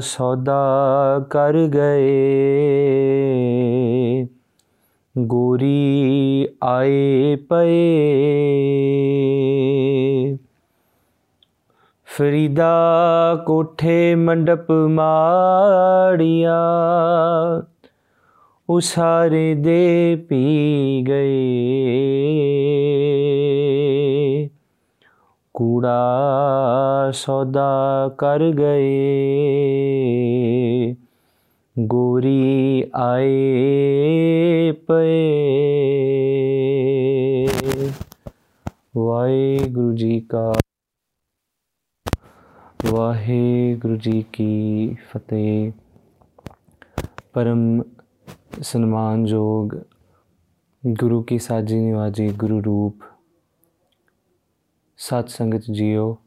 ਸੌਦਾ ਕਰ ਗਏ। ਗੋਰੀ ਆਏ ਪਏ। ਫਰੀਦਾ ਕੋਠੇ ਮੰਡਪ ਮਾੜੀਆਂ ਉਸਾਰੇ ਦੇ ਪੀ ਗਏ। ਕੂੜਾ ਸੌਦਾ ਕਰ ਗਏ। ਗੋਰੀ ਆਏ ਪਏ। ਵਾਹਿਗੁਰੂ ਜੀ ਕਾ ਵਾਹਿਗੁਰੂ ਜੀ ਕੀ ਫਤਿਹ। ਪਰਮ ਸਨਮਾਨਯੋਗ ਗੁਰੂ ਕੀ ਸਾਜੀ ਨਿਵਾਜੀ ਗੁਰੂ ਰੂਪ ਸਤ ਸੰਗਤ ਜੀਓ।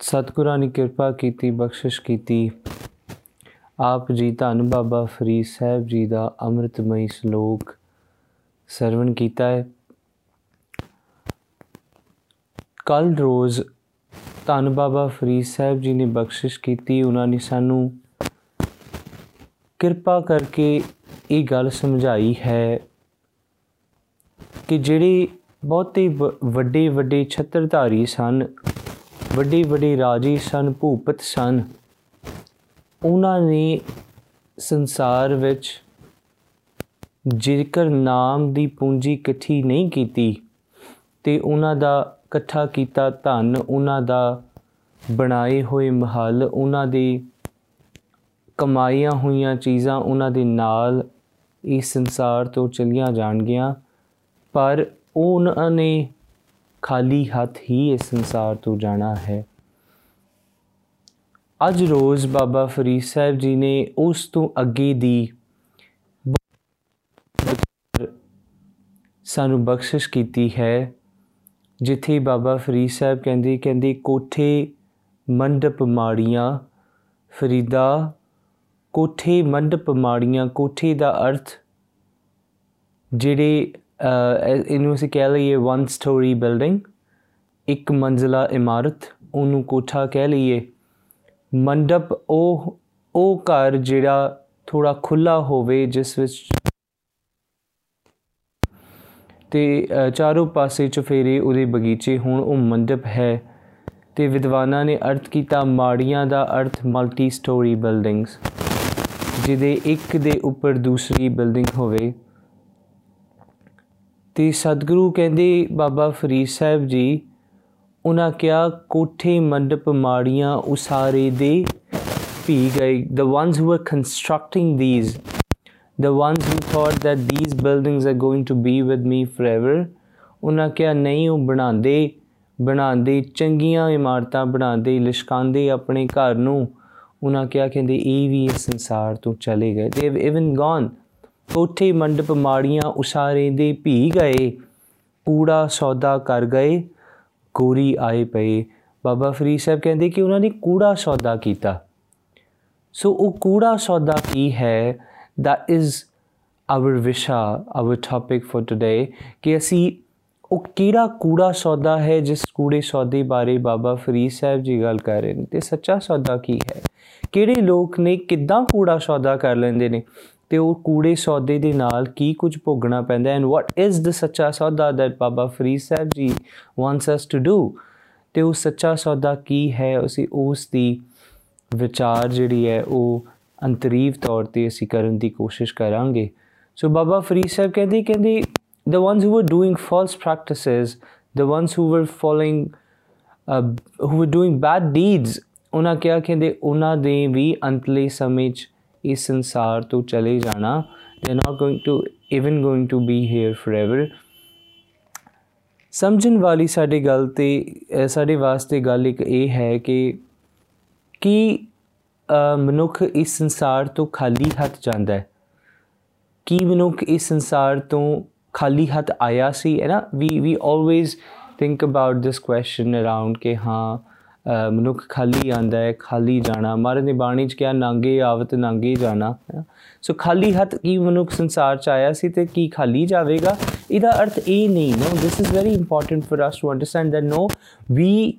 ਸਤਿਗੁਰਾਂ ਨੇ ਕਿਰਪਾ ਕੀਤੀ, ਬਖਸ਼ਿਸ਼ ਕੀਤੀ। ਆਪ ਜੀ ਧੰਨ ਬਾਬਾ ਫਰੀਦ ਸਾਹਿਬ ਜੀ ਦਾ ਅੰਮ੍ਰਿਤਮਈ ਸ਼ਲੋਕ ਸਰਵਣ ਕੀਤਾ ਹੈ। ਕੱਲ ਰੋਜ਼ ਧੰਨ ਬਾਬਾ ਫਰੀਦ ਸਾਹਿਬ ਜੀ ਨੇ ਬਖਸ਼ਿਸ਼ ਕੀਤੀ। ਉਹਨਾਂ ਨੇ ਸਾਨੂੰ ਕਿਰਪਾ ਕਰਕੇ ਇਹ ਗੱਲ ਸਮਝਾਈ ਹੈ ਕਿ ਜਿਹੜੇ ਬਹੁਤੇ ਵੱਡੇ ਵੱਡੇ ਛਤਰਧਾਰੀ ਸਨ, ਵੱਡੇ ਵੱਡੇ ਰਾਜੇ ਸਨ, ਭੂਪਤ ਸਨ। ਉਹਨਾਂ ਨੇ ਸੰਸਾਰ ਵਿੱਚ ਜੇਕਰ ਨਾਮ ਦੀ ਪੂੰਜੀ ਇਕੱਠੀ ਨਹੀਂ ਕੀਤੀ ਤੇ ਉਹਨਾਂ ਦਾ ਇਕੱਠਾ ਕੀਤਾ ਧਨ, ਉਹਨਾਂ ਦਾ ਬਣਾਏ ਹੋਏ ਮਹਲ, ਉਹਨਾਂ ਦੇ ਕਮਾਈਆਂ ਹੋਈਆਂ ਚੀਜ਼ਾਂ ਉਹਨਾਂ ਦੇ ਨਾਲ ਇਸ ਸੰਸਾਰ ਤੋਂ ਚਲੀਆਂ ਜਾਣਗੀਆਂ। ਪਰ ਉਹਨਾਂ ਨੇ ਖਾਲੀ ਹੱਥ ਹੀ ਇਸ ਸੰਸਾਰ ਤੋਂ ਜਾਣਾ ਹੈ। ਅੱਜ ਰੋਜ਼ ਬਾਬਾ ਫਰੀਦ ਸਾਹਿਬ ਜੀ ਨੇ ਉਸ ਤੋਂ ਅੱਗੇ ਦੀ ਸਾਨੂੰ ਬਖਸ਼ਿਸ਼ ਕੀਤੀ ਹੈ, ਜਿੱਥੇ ਬਾਬਾ ਫਰੀਦ ਸਾਹਿਬ ਕਹਿੰਦੇ ਕਹਿੰਦੇ, ਕੋਠੇ ਮੰਡਪ ਮਾੜੀਆਂ ਫਰੀਦਾ, ਕੋਠੇ ਮੰਡਪ ਮਾੜੀਆਂ, ਕੋਠੇ ਦਾ ਅਰਥ ਜਿਹੜੇ ਇਹਨੂੰ ਅਸੀਂ ਕਹਿ ਲਈਏ ਵਨ ਸਟੋਰੀ ਬਿਲਡਿੰਗ ਇੱਕ ਮੰਜ਼ਲਾ ਇਮਾਰਤ, ਉਹਨੂੰ ਕੋਠਾ ਕਹਿ ਲਈਏ। ਮੰਡਪ, ਉਹ ਉਹ ਘਰ ਜਿਹੜਾ ਥੋੜਾ ਖੁੱਲਾ ਹੋਵੇ, ਜਿਸ ਵਿੱਚ ਤੇ ਚਾਰੋਂ ਪਾਸੇ ਚਫੇਰੇ ਉਹਦੇ ਬਗੀਚੇ ਹੋਣ, ਉਹ ਮੰਡਪ ਹੈ। ਤੇ ਵਿਦਵਾਨਾਂ ਨੇ ਅਰਥ ਕੀਤਾ ਮਾੜੀਆਂ ਦਾ ਅਰਥ ਮਲਟੀ ਸਟੋਰੀ ਬਿਲਡਿੰਗਸ ਜਿਹਦੇ ਇੱਕ ਦੇ ਉੱਪਰ ਦੂਸਰੀ ਬਿਲਡਿੰਗ ਹੋਵੇ। ਤੇ ਸਤਿਗੁਰੂ ਕਹਿੰਦੇ, ਬਾਬਾ ਫਰੀਦ ਸਾਹਿਬ ਜੀ, ਉਹਨਾਂ ਕਿਹਾ, ਕੋਠੇ ਮੰਡਪ ਮਾੜੀਆਂ ਉਸਾਰੇ ਦੇ ਪੀ ਗਏ। The ones who were constructing these, the ones who thought that these buildings are going to be with me forever, ਉਹਨਾਂ ਕਿਹਾ, ਨਹੀਂ, ਉਹ ਬਣਾਉਂਦੇ ਬਣਾਉਂਦੇ, ਚੰਗੀਆਂ ਇਮਾਰਤਾਂ ਬਣਾਉਂਦੇ, ਲਿਸ਼ਕਾਉਂਦੇ ਆਪਣੇ ਘਰ ਨੂੰ। ਉਹਨਾਂ ਕਿਹਾ, ਕਹਿੰਦੇ, ਇਹ ਵੀ ਇਸ ਸੰਸਾਰ ਤੋਂ ਚਲੇ ਗਏ। ਦੇ ਇਵਨ ਗੋਨ ਕੋਠੇ ਮੰਡਪ ਮਾੜੀਆਂ ਉਸਾਰੇ ਦੇ ਭੀ ਗਏ, ਕੂੜਾ ਸੌਦਾ ਕਰ ਗਏ, ਗੋਰੀ ਆਏ ਪਏ। ਬਾਬਾ ਫਰੀਦ ਸਾਹਿਬ ਕਹਿੰਦੇ ਕਿ ਉਹਨਾਂ ਨੇ ਕੂੜਾ ਸੌਦਾ ਕੀਤਾ। ਸੋ ਉਹ ਕੂੜਾ ਸੌਦਾ ਕੀ ਹੈ? That is our ਵਿਸ਼ਾ, our topic for today ਕਿ ਅਸੀਂ ਉਹ ਕਿਹੜਾ ਕੂੜਾ ਸੌਦਾ ਹੈ ਜਿਸ ਕੂੜੇ ਸੌਦੇ ਬਾਰੇ ਬਾਬਾ ਫਰੀਦ ਸਾਹਿਬ ਜੀ ਗੱਲ ਕਰ ਰਹੇ ਨੇ ਤੇ ਸੱਚਾ ਸੌਦਾ ਕੀ ਹੈ? ਕਿਹੜੇ ਲੋਕ ਨੇ ਕਿੱਦਾਂ ਕੂੜਾ ਸੌਦਾ ਕਰ ਲੈਂਦੇ ਨੇ? ਤੇ ਉਹ ਕੂੜੇ ਸੌਦੇ ਦੇ ਨਾਲ ਕੀ ਕੁਝ ਭੋਗਣਾ ਪੈਂਦਾ and what is the Sacha Sauda that Baba Farid Sahib ji wants us to do ਤੇ ਉਹ ਸੱਚਾ ਸੌਦਾ ਕੀ ਹੈ? ਅਸੀਂ ਉਸ ਦੀ ਵਿਚਾਰ ਜਿਹੜੀ ਹੈ ਉਹ ਅੰਤਰੀਵ ਤੌਰ ਤੇ ਅਸੀਂ ਕਰਨ ਦੀ ਕੋਸ਼ਿਸ਼ ਕਰਾਂਗੇ। ਸੋ ਬਾਬਾ ਫਰੀਦ ਸਾਹਿਬ ਕਹਿੰਦੇ ਕਹਿੰਦੇ the ones who were doing false practices the ones who were following uh, who were doing bad deeds ਉਹਨਾਂ ਕਿਹਾ ਕਹਿੰਦੇ? ਉਹਨਾਂ ਦੇ ਵੀ ਅੰਤਲੇ ਸਮੇਂ 'ਚ ਇਸ ਸੰਸਾਰ ਤੋਂ ਚਲੇ ਜਾਣਾ they are not going to even going to be here forever. ਸਮਝਣ ਵਾਲੀ ਸਾਡੀ ਗੱਲ ਤੇ ਸਾਡੇ ਵਾਸਤੇ ਗੱਲ ਇੱਕ ਇਹ ਹੈ ਕਿ ਕਿ ਮਨੁੱਖ ਇਸ ਸੰਸਾਰ ਤੋਂ ਖਾਲੀ ਹੱਥ ਜਾਂਦਾ ਹੈ? ਕੀ ਮਨੁੱਖ ਇਸ ਸੰਸਾਰ ਤੋਂ ਖਾਲੀ ਹੱਥ ਆਇਆ ਸੀ? ਹੈ ਨਾ? We we always think about this question around ਕਿ ਹਾਂ ਮਨੁੱਖ ਖਾਲੀ ਆਂਦਾ ਹੈ, ਖਾਲੀ ਜਾਣਾ। ਮਾਰੇ ਨੇ ਬਾਣੀ ਚ ਕਿਹਾ, ਨਾਂਗੇ ਆਵਤ, ਨਾਂਗੇ ਜਾਣਾ। ਸੋ ਖਾਲੀ ਹੱਥ ਕੀ ਮਨੁੱਖ ਸੰਸਾਰ ਚ ਆਇਆ ਸੀ ਤੇ ਕੀ ਖਾਲੀ ਜਾਵੇਗਾ? ਇਹਦਾ ਅਰਥ ਇਹ ਨਹੀਂ no. This is very important for us to understand that no we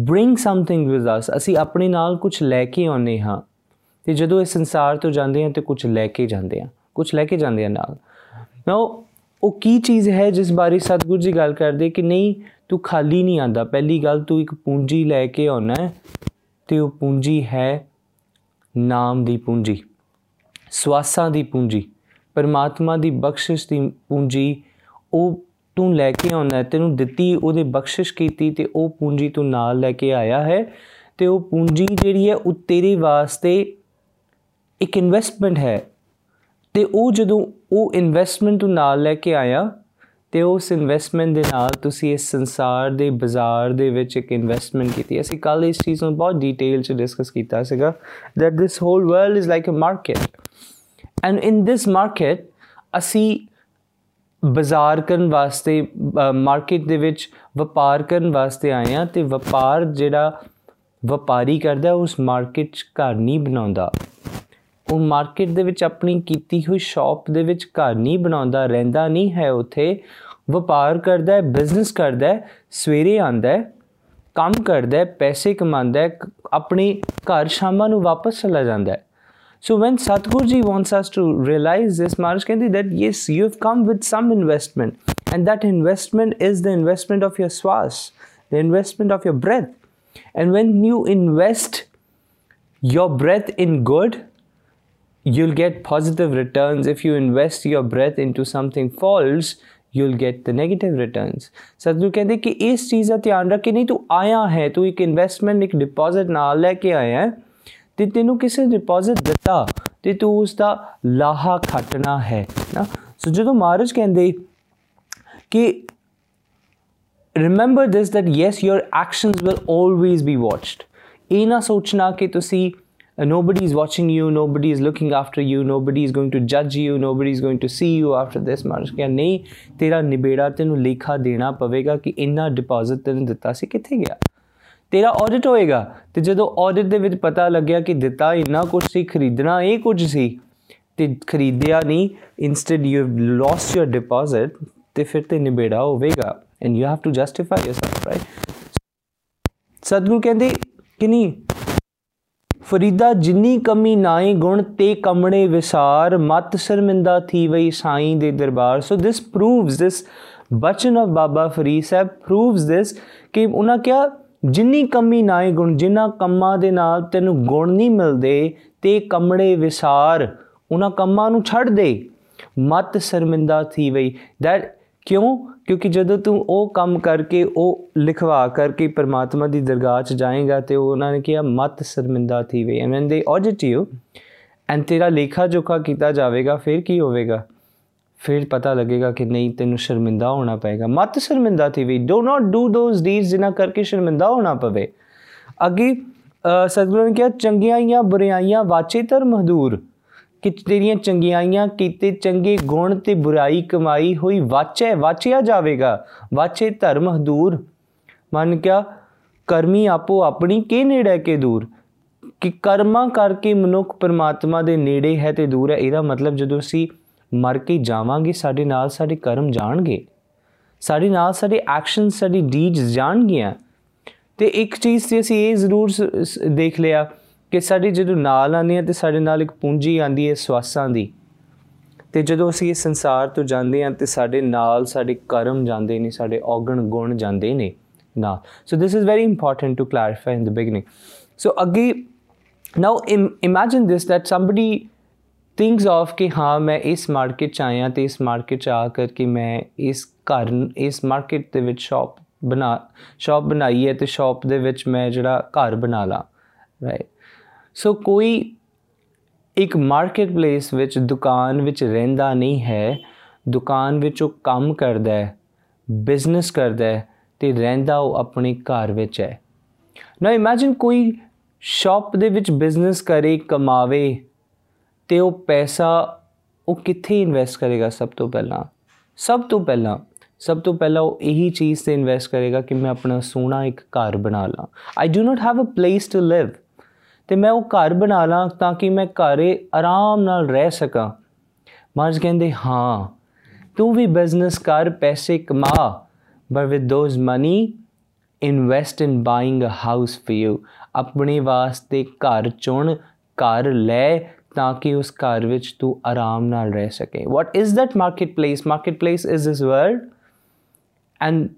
bring something with us ਅਸੀਂ ਆਪਣੇ ਨਾਲ ਕੁਝ ਲੈ ਕੇ ਆਉਨੇ ਹਾਂ। ਤੇ ਜਦੋਂ ਇਸ ਸੰਸਾਰ ਤੋਂ ਜਾਂਦੇ ਹਾਂ ਤੇ ਕੁਝ ਲੈ ਕੇ ਜਾਂਦੇ ਹਾਂ। ਕੁਝ ਲੈ ਕੇ ਜਾਂਦੇ ਆ ਨਾਲ। ਨਾਓ ਉਹ ਕੀ ਚੀਜ਼ ਹੈ ਜਿਸ ਬਾਰੇ ਸਤਗੁਰੂ ਜੀ ਗੱਲ ਕਰਦੇ ਕਿ ਨਹੀਂ, ਤੂੰ ਖਾਲੀ ਨਹੀਂ ਆਂਦਾ ਪਹਿਲੀ ਗੱਲ ਤੂੰ ਇੱਕ ਪੂੰਜੀ ਲੈ ਕੇ ਆਉਣਾ ਤੇ ਉਹ ਪੂੰਜੀ ਹੈ ਨਾਮ ਦੀ ਪੂੰਜੀ, ਸਵਾਸਾਂ ਦੀ ਪੂੰਜੀ, ਪਰਮਾਤਮਾ ਦੀ ਬਖਸ਼ਿਸ਼ ਦੀ ਪੂੰਜੀ। ਉਹ ਤੂੰ ਲੈ ਕੇ ਆਉਣਾ ਤੈਨੂੰ ਦਿੱਤੀ, ਉਹਦੇ ਬਖਸ਼ਿਸ਼ ਕੀਤੀ ਤੇ ਉਹ ਪੂੰਜੀ ਤੂੰ ਨਾਲ ਲੈ ਕੇ ਆਇਆ ਹੈ ਤੇ ਉਹ ਪੂੰਜੀ ਜਿਹੜੀ ਹੈ ਉਹ ਤੇਰੇ ਵਾਸਤੇ ਇੱਕ ਇਨਵੈਸਟਮੈਂਟ ਹੈ। ਤੇ ਉਹ ਜਦੋਂ ਉਹ ਇਨਵੈਸਟਮੈਂਟ ਤੂੰ ਨਾਲ ਲੈ ਕੇ ਆਇਆ, ਤੇ ਉਸ ਇਨਵੈਸਟਮੈਂਟ ਦੇ ਨਾਲ ਤੁਸੀਂ ਇਸ ਸੰਸਾਰ ਦੇ ਬਾਜ਼ਾਰ ਦੇ ਵਿੱਚ ਇੱਕ ਇਨਵੈਸਟਮੈਂਟ ਕੀਤੀ। ਅਸੀਂ ਕੱਲ ਇਸ ਚੀਜ਼ ਨੂੰ ਬਹੁਤ ਡਿਟੇਲ ਚ ਡਿਸਕਸ ਕੀਤਾ ਸੀਗਾ that this whole world is like a market. And in this market, ਅਸੀਂ ਬਾਜ਼ਾਰ ਕਰਨ ਵਾਸਤੇ ਮਾਰਕੀਟ ਦੇ ਵਿੱਚ ਵਪਾਰ ਕਰਨ ਵਾਸਤੇ ਆਏ ਆ ਤੇ ਵਪਾਰ ਜਿਹੜਾ ਵਪਾਰੀ ਕਰਦਾ, ਉਸ ਮਾਰਕੀਟ 'ਚ ਘਰ ਨਹੀਂ ਬਣਾਉਂਦਾ। ਉਹ ਮਾਰਕੀਟ ਦੇ ਵਿੱਚ ਆਪਣੀ ਕੀਤੀ ਹੋਈ ਸ਼ਾਪ ਦੇ ਵਿੱਚ ਘਰ ਨਹੀਂ ਬਣਾਉਂਦਾ ਰਹਿੰਦਾ ਨਹੀਂ ਹੈ ਉਥੇ ਵਪਾਰ ਕਰਦਾ ਹੈ ਬਿਜ਼ਨਸ ਕਰਦਾ ਹੈ ਸਵੇਰੇ ਆਂਦਾ ਹੈ ਕੰਮ ਕਰਦਾ ਹੈ ਪੈਸੇ ਕਮਾਉਂਦਾ ਹੈ ਆਪਣੇ ਘਰ ਸ਼ਾਮਾਂ ਨੂੰ ਵਾਪਸ ਚਲਾ ਜਾਂਦਾ ਹੈ so when Satguru ji wants us to realise this Maharaj ਕਹਿੰਦੀ that yes you have come with some investment and that investment is the investment of your swaas the investment of your breath and when you invest your breath in good you'll get positive returns. If you invest your breath into something false, you'll get the negative returns. ਸਤਿਗੁਰੂ ਕਹਿੰਦੇ ਕਿ ਇਸ ਚੀਜ਼ ਦਾ ਧਿਆਨ ਰੱਖ ਕਿ ਨਹੀਂ ਤੂੰ ਆਇਆ ਹੈ ਤੂੰ ਇੱਕ ਇਨਵੈਸਟਮੈਂਟ ਇੱਕ ਡਿਪੋਜ਼ਿਟ ਨਾਲ ਲੈ ਕੇ ਆਇਆ ਹੈ ਤੇ ਤੈਨੂੰ ਕਿਸੇ ਡਿਪੋਜ਼ਿਟ ਦਿੱਤਾ ਤੇ ਤੂੰ ਉਸ ਦਾ ਲਾਹਾ ਖੱਟਣਾ ਹੈ ਨਾ ਸੋ ਜਦੋਂ ਮਹਾਰਾਜ ਕਹਿੰਦੇ ਕਿ remember this that yes your actions will always be watched ਇਹ ਨਾ ਸੋਚਣਾ ਕਿ ਤੁਸੀਂ Uh, nobody is watching you, nobody is looking after you, nobody is going to judge you, nobody is going to see you after this marsh ਕਿਹਾ, ਨਹੀਂ, ਤੇਰਾ ਨਿਬੇੜਾ ਤੈਨੂੰ ਲੇਖਾ ਦੇਣਾ ਪਵੇਗਾ ਕਿ ਇੰਨਾ ਡਿਪੋਜ਼ਿਟ ਤੈਨੂੰ ਦਿੱਤਾ ਸੀ, ਕਿੱਥੇ ਗਿਆ? ਤੇਰਾ ਆਡਿਟ ਹੋਏਗਾ, ਤੇ ਜਦੋਂ ਆਡਿਟ ਦੇ ਵਿੱਚ ਪਤਾ ਲੱਗਿਆ ਕਿ ਦਿੱਤਾ ਇੰਨਾ ਕੁਝ ਸੀ, ਖਰੀਦਣਾ ਇਹ ਕੁਝ ਸੀ, ਤੇ ਖਰੀਦਿਆ ਨਹੀਂ instead you have lost your deposit ਤੇ ਫਿਰ ਤੇ ਨਿਬੇੜਾ ਹੋਵੇਗਾ and you have to justify yourself right Satguru ਕਹਿੰਦੇ ਕਿ ਨਹੀਂ ਫਰੀਦਾ ਜਿੰਨੀ ਕਮੀ ਨਾਏ ਗੁਣ, ਤੇ ਕਮਣੇ ਵਿਸਾਰ। ਮਤ ਸ਼ਰਮਿੰਦਾ ਥੀ ਵਈ ਸਾਈਂ ਦੇ ਦਰਬਾਰ। ਸੋ ਦਿਸ ਪ੍ਰੂਵਸ ਦਿਸ ਬਚਨ ਆਫ ਬਾਬਾ ਫਰੀਦ ਸਾਹਿਬ ਪ੍ਰੂਵਸ ਦਿਸ ਕਿ ਉਹਨਾਂ ਕਿਹਾ, ਜਿੰਨੀ ਕਮੀ ਨਾਏ ਗੁਣ ਜਿਨ੍ਹਾਂ ਕੰਮਾਂ ਦੇ ਨਾਲ ਤੈਨੂੰ ਗੁਣ ਨਹੀਂ ਮਿਲਦੇ, ਤੇ ਕਮੜੇ ਵਿਸਾਰ, ਉਹਨਾਂ ਕੰਮਾਂ ਨੂੰ ਛੱਡ ਦੇ। ਮਤ ਸ਼ਰਮਿੰਦਾ ਥੀ ਵਈ। ਦੈਟ ਕਿਉਂ? ਕਿਉਂਕਿ ਜਦੋਂ ਤੂੰ ਉਹ ਕੰਮ ਕਰਕੇ, ਉਹ ਲਿਖਵਾ ਕਰਕੇ ਪਰਮਾਤਮਾ ਦੀ ਦਰਗਾਹ 'ਚ ਜਾਏਗਾ ਤੇ ਉਹਨਾਂ ਨੇ ਕਿਹਾ, ਮਤ ਸ਼ਰਮਿੰਦਾ ਥੀ ਵਈ and when they audit you and ਤੇਰਾ ਲੇਖਾ ਜੋਖਾ ਕੀਤਾ ਜਾਵੇਗਾ, ਫਿਰ ਕੀ ਹੋਵੇਗਾ? ਫਿਰ ਪਤਾ ਲੱਗੇਗਾ ਕਿ ਨਹੀਂ, ਤੈਨੂੰ ਸ਼ਰਮਿੰਦਾ ਹੋਣਾ ਪਏਗਾ। ਮਤ ਸ਼ਰਮਿੰਦਾ ਥੀ we do not do those deeds ਜਿਨ੍ਹਾਂ ਕਰਕੇ ਸ਼ਰਮਿੰਦਾ ਹੋਣਾ ਪਵੇ। ਅੱਗੇ ਸਤਿਗੁਰੂ ਨੇ ਕਿਹਾ ਚੰਗਿਆਈਆਂ ਬੁਰਾਈਆਂ ਵਾਚੇ ਤਰ ਮਹਦੂਰ। ਕਿ ਤੇਰੀਆਂ ਚੰਗਿਆਈਆਂ ਕੀਤੇ ਚੰਗੇ ਗੁਣ ਤੇ ਬੁਰਾਈ ਕਮਾਈ ਹੋਈ, ਵਾਚੇ, ਵਾਚਿਆ ਜਾਵੇਗਾ, ਵਾਚੇ ਧਰਮ ਹਦੂਰ। ਮਨ ਕਿਆ ਕਰਮੀ ਆਪੋ ਆਪਣੀ, ਕੇ ਨੇੜੇ ਕੇ ਦੂਰ? ਕਿ ਕਰਮਾਂ ਕਰਕੇ ਮਨੁੱਖ ਪਰਮਾਤਮਾ ਦੇ ਨੇੜੇ ਹੈ ਤੇ ਦੂਰ ਹੈ, ਇਹਦਾ ਮਤਲਬ ਜਦੋਂ ਅਸੀਂ ਮਰ ਕੇ ਜਾਵਾਂਗੇ, ਸਾਡੇ ਨਾਲ ਸਾਡੇ ਕਰਮ ਜਾਣਗੇ। ਸਾਡੇ ਨਾਲ ਸਾਡੇ ਐਕਸ਼ਨ ਸਾਡੀ ਡੀਡਸ ਜਾਣਗੀਆਂ। ਤੇ ਇੱਕ ਚੀਜ਼ ਤੇ ਅਸੀਂ ਇਹ ਜ਼ਰੂਰ ਦੇਖ ਲਿਆ ਕਿ ਸਾਡੇ ਜਦੋਂ ਨਾਲ ਆਉਂਦੇ ਆ ਤੇ ਸਾਡੇ ਨਾਲ ਇੱਕ ਪੂੰਜੀ ਆਂਦੀ ਹੈ ਸਵਾਸਾਂ ਦੀ, ਤੇ ਜਦੋਂ ਅਸੀਂ ਇਸ ਸੰਸਾਰ ਤੋਂ ਜਾਂਦੇ ਆ ਤੇ ਸਾਡੇ ਨਾਲ ਸਾਡੇ ਕਰਮ ਜਾਂਦੇ ਨੇ, ਸਾਡੇ ਔਗਣ ਗੁਣ ਜਾਂਦੇ ਨੇ ਨਾ so this is very important to clarify in the beginning so ਅੱਗੇ now imagine this that somebody thinks of ਕਿ ਹਾਂ, ਮੈਂ ਇਸ ਮਾਰਕੀਟ ਚ ਆਇਆ ਤੇ ਇਸ ਮਾਰਕੀਟ ਚ ਆ ਕਰਕੇ ਮੈਂ ਇਸ ਘਰ, ਇਸ ਮਾਰਕੀਟ ਦੇ ਵਿੱਚ ਸ਼ਾਪ ਬਣਾ ਸ਼ਾਪ ਬਣਾਈ ਹੈ ਤੇ ਸ਼ਾਪ ਦੇ ਵਿੱਚ ਮੈਂ ਜਿਹੜਾ ਘਰ ਬਣਾ ਲਾ ਰਾਈਟ ਸੋ ਕੋਈ ਇੱਕ ਮਾਰਕੀਟ ਪਲੇਸ ਵਿੱਚ, ਦੁਕਾਨ ਵਿੱਚ ਰਹਿੰਦਾ ਨਹੀਂ ਹੈ, ਦੁਕਾਨ ਵਿੱਚ ਉਹ ਕੰਮ ਕਰਦਾ ਹੈ ਬਿਜ਼ਨਸ ਕਰਦਾ ਹੈ, ਤੇ ਰਹਿੰਦਾ ਉਹ ਆਪਣੇ ਘਰ ਵਿੱਚ ਹੈ। ਨਾ ਇਮੇਜਿਨ ਕੋਈ ਸ਼ਾਪ ਦੇ ਵਿੱਚ ਬਿਜ਼ਨਸ ਕਰੇ, ਕਮਾਵੇ, ਤੇ ਉਹ ਪੈਸਾ ਉਹ ਕਿੱਥੇ ਇਨਵੈਸਟ ਕਰੇਗਾ ਸਭ ਤੋਂ ਪਹਿਲਾਂ? ਸਭ ਤੋਂ ਪਹਿਲਾਂ, ਸਭ ਤੋਂ ਪਹਿਲਾਂ ਉਹ ਇਹੀ ਚੀਜ਼ ਤੇ ਇਨਵੈਸਟ ਕਰੇਗਾ ਕਿ ਮੈਂ ਆਪਣਾ ਸੋਹਣਾ ਇੱਕ ਘਰ ਬਣਾ ਲਾਂ। I do not have a place to live ਤੇ ਮੈਂ ਉਹ ਘਰ ਬਣਾ ਲਾਂ ਤਾਂ ਕਿ ਮੈਂ ਘਰੇ ਆਰਾਮ ਨਾਲ ਰਹਿ ਸਕਾਂ। ਮਾਰਜ ਕਹਿੰਦੇ, ਹਾਂ, ਤੂੰ ਵੀ ਬਿਜ਼ਨਸ ਕਰ, ਪੈਸੇ ਕਮਾ but with those money invest in buying a house for you ਆਪਣੇ ਵਾਸਤੇ ਘਰ ਚੁਣ, ਘਰ ਲੈ ਤਾਂ ਕਿ ਉਸ ਘਰ ਵਿੱਚ ਤੂੰ ਆਰਾਮ ਨਾਲ ਰਹਿ ਸਕੇ। What is that market place market place is this world and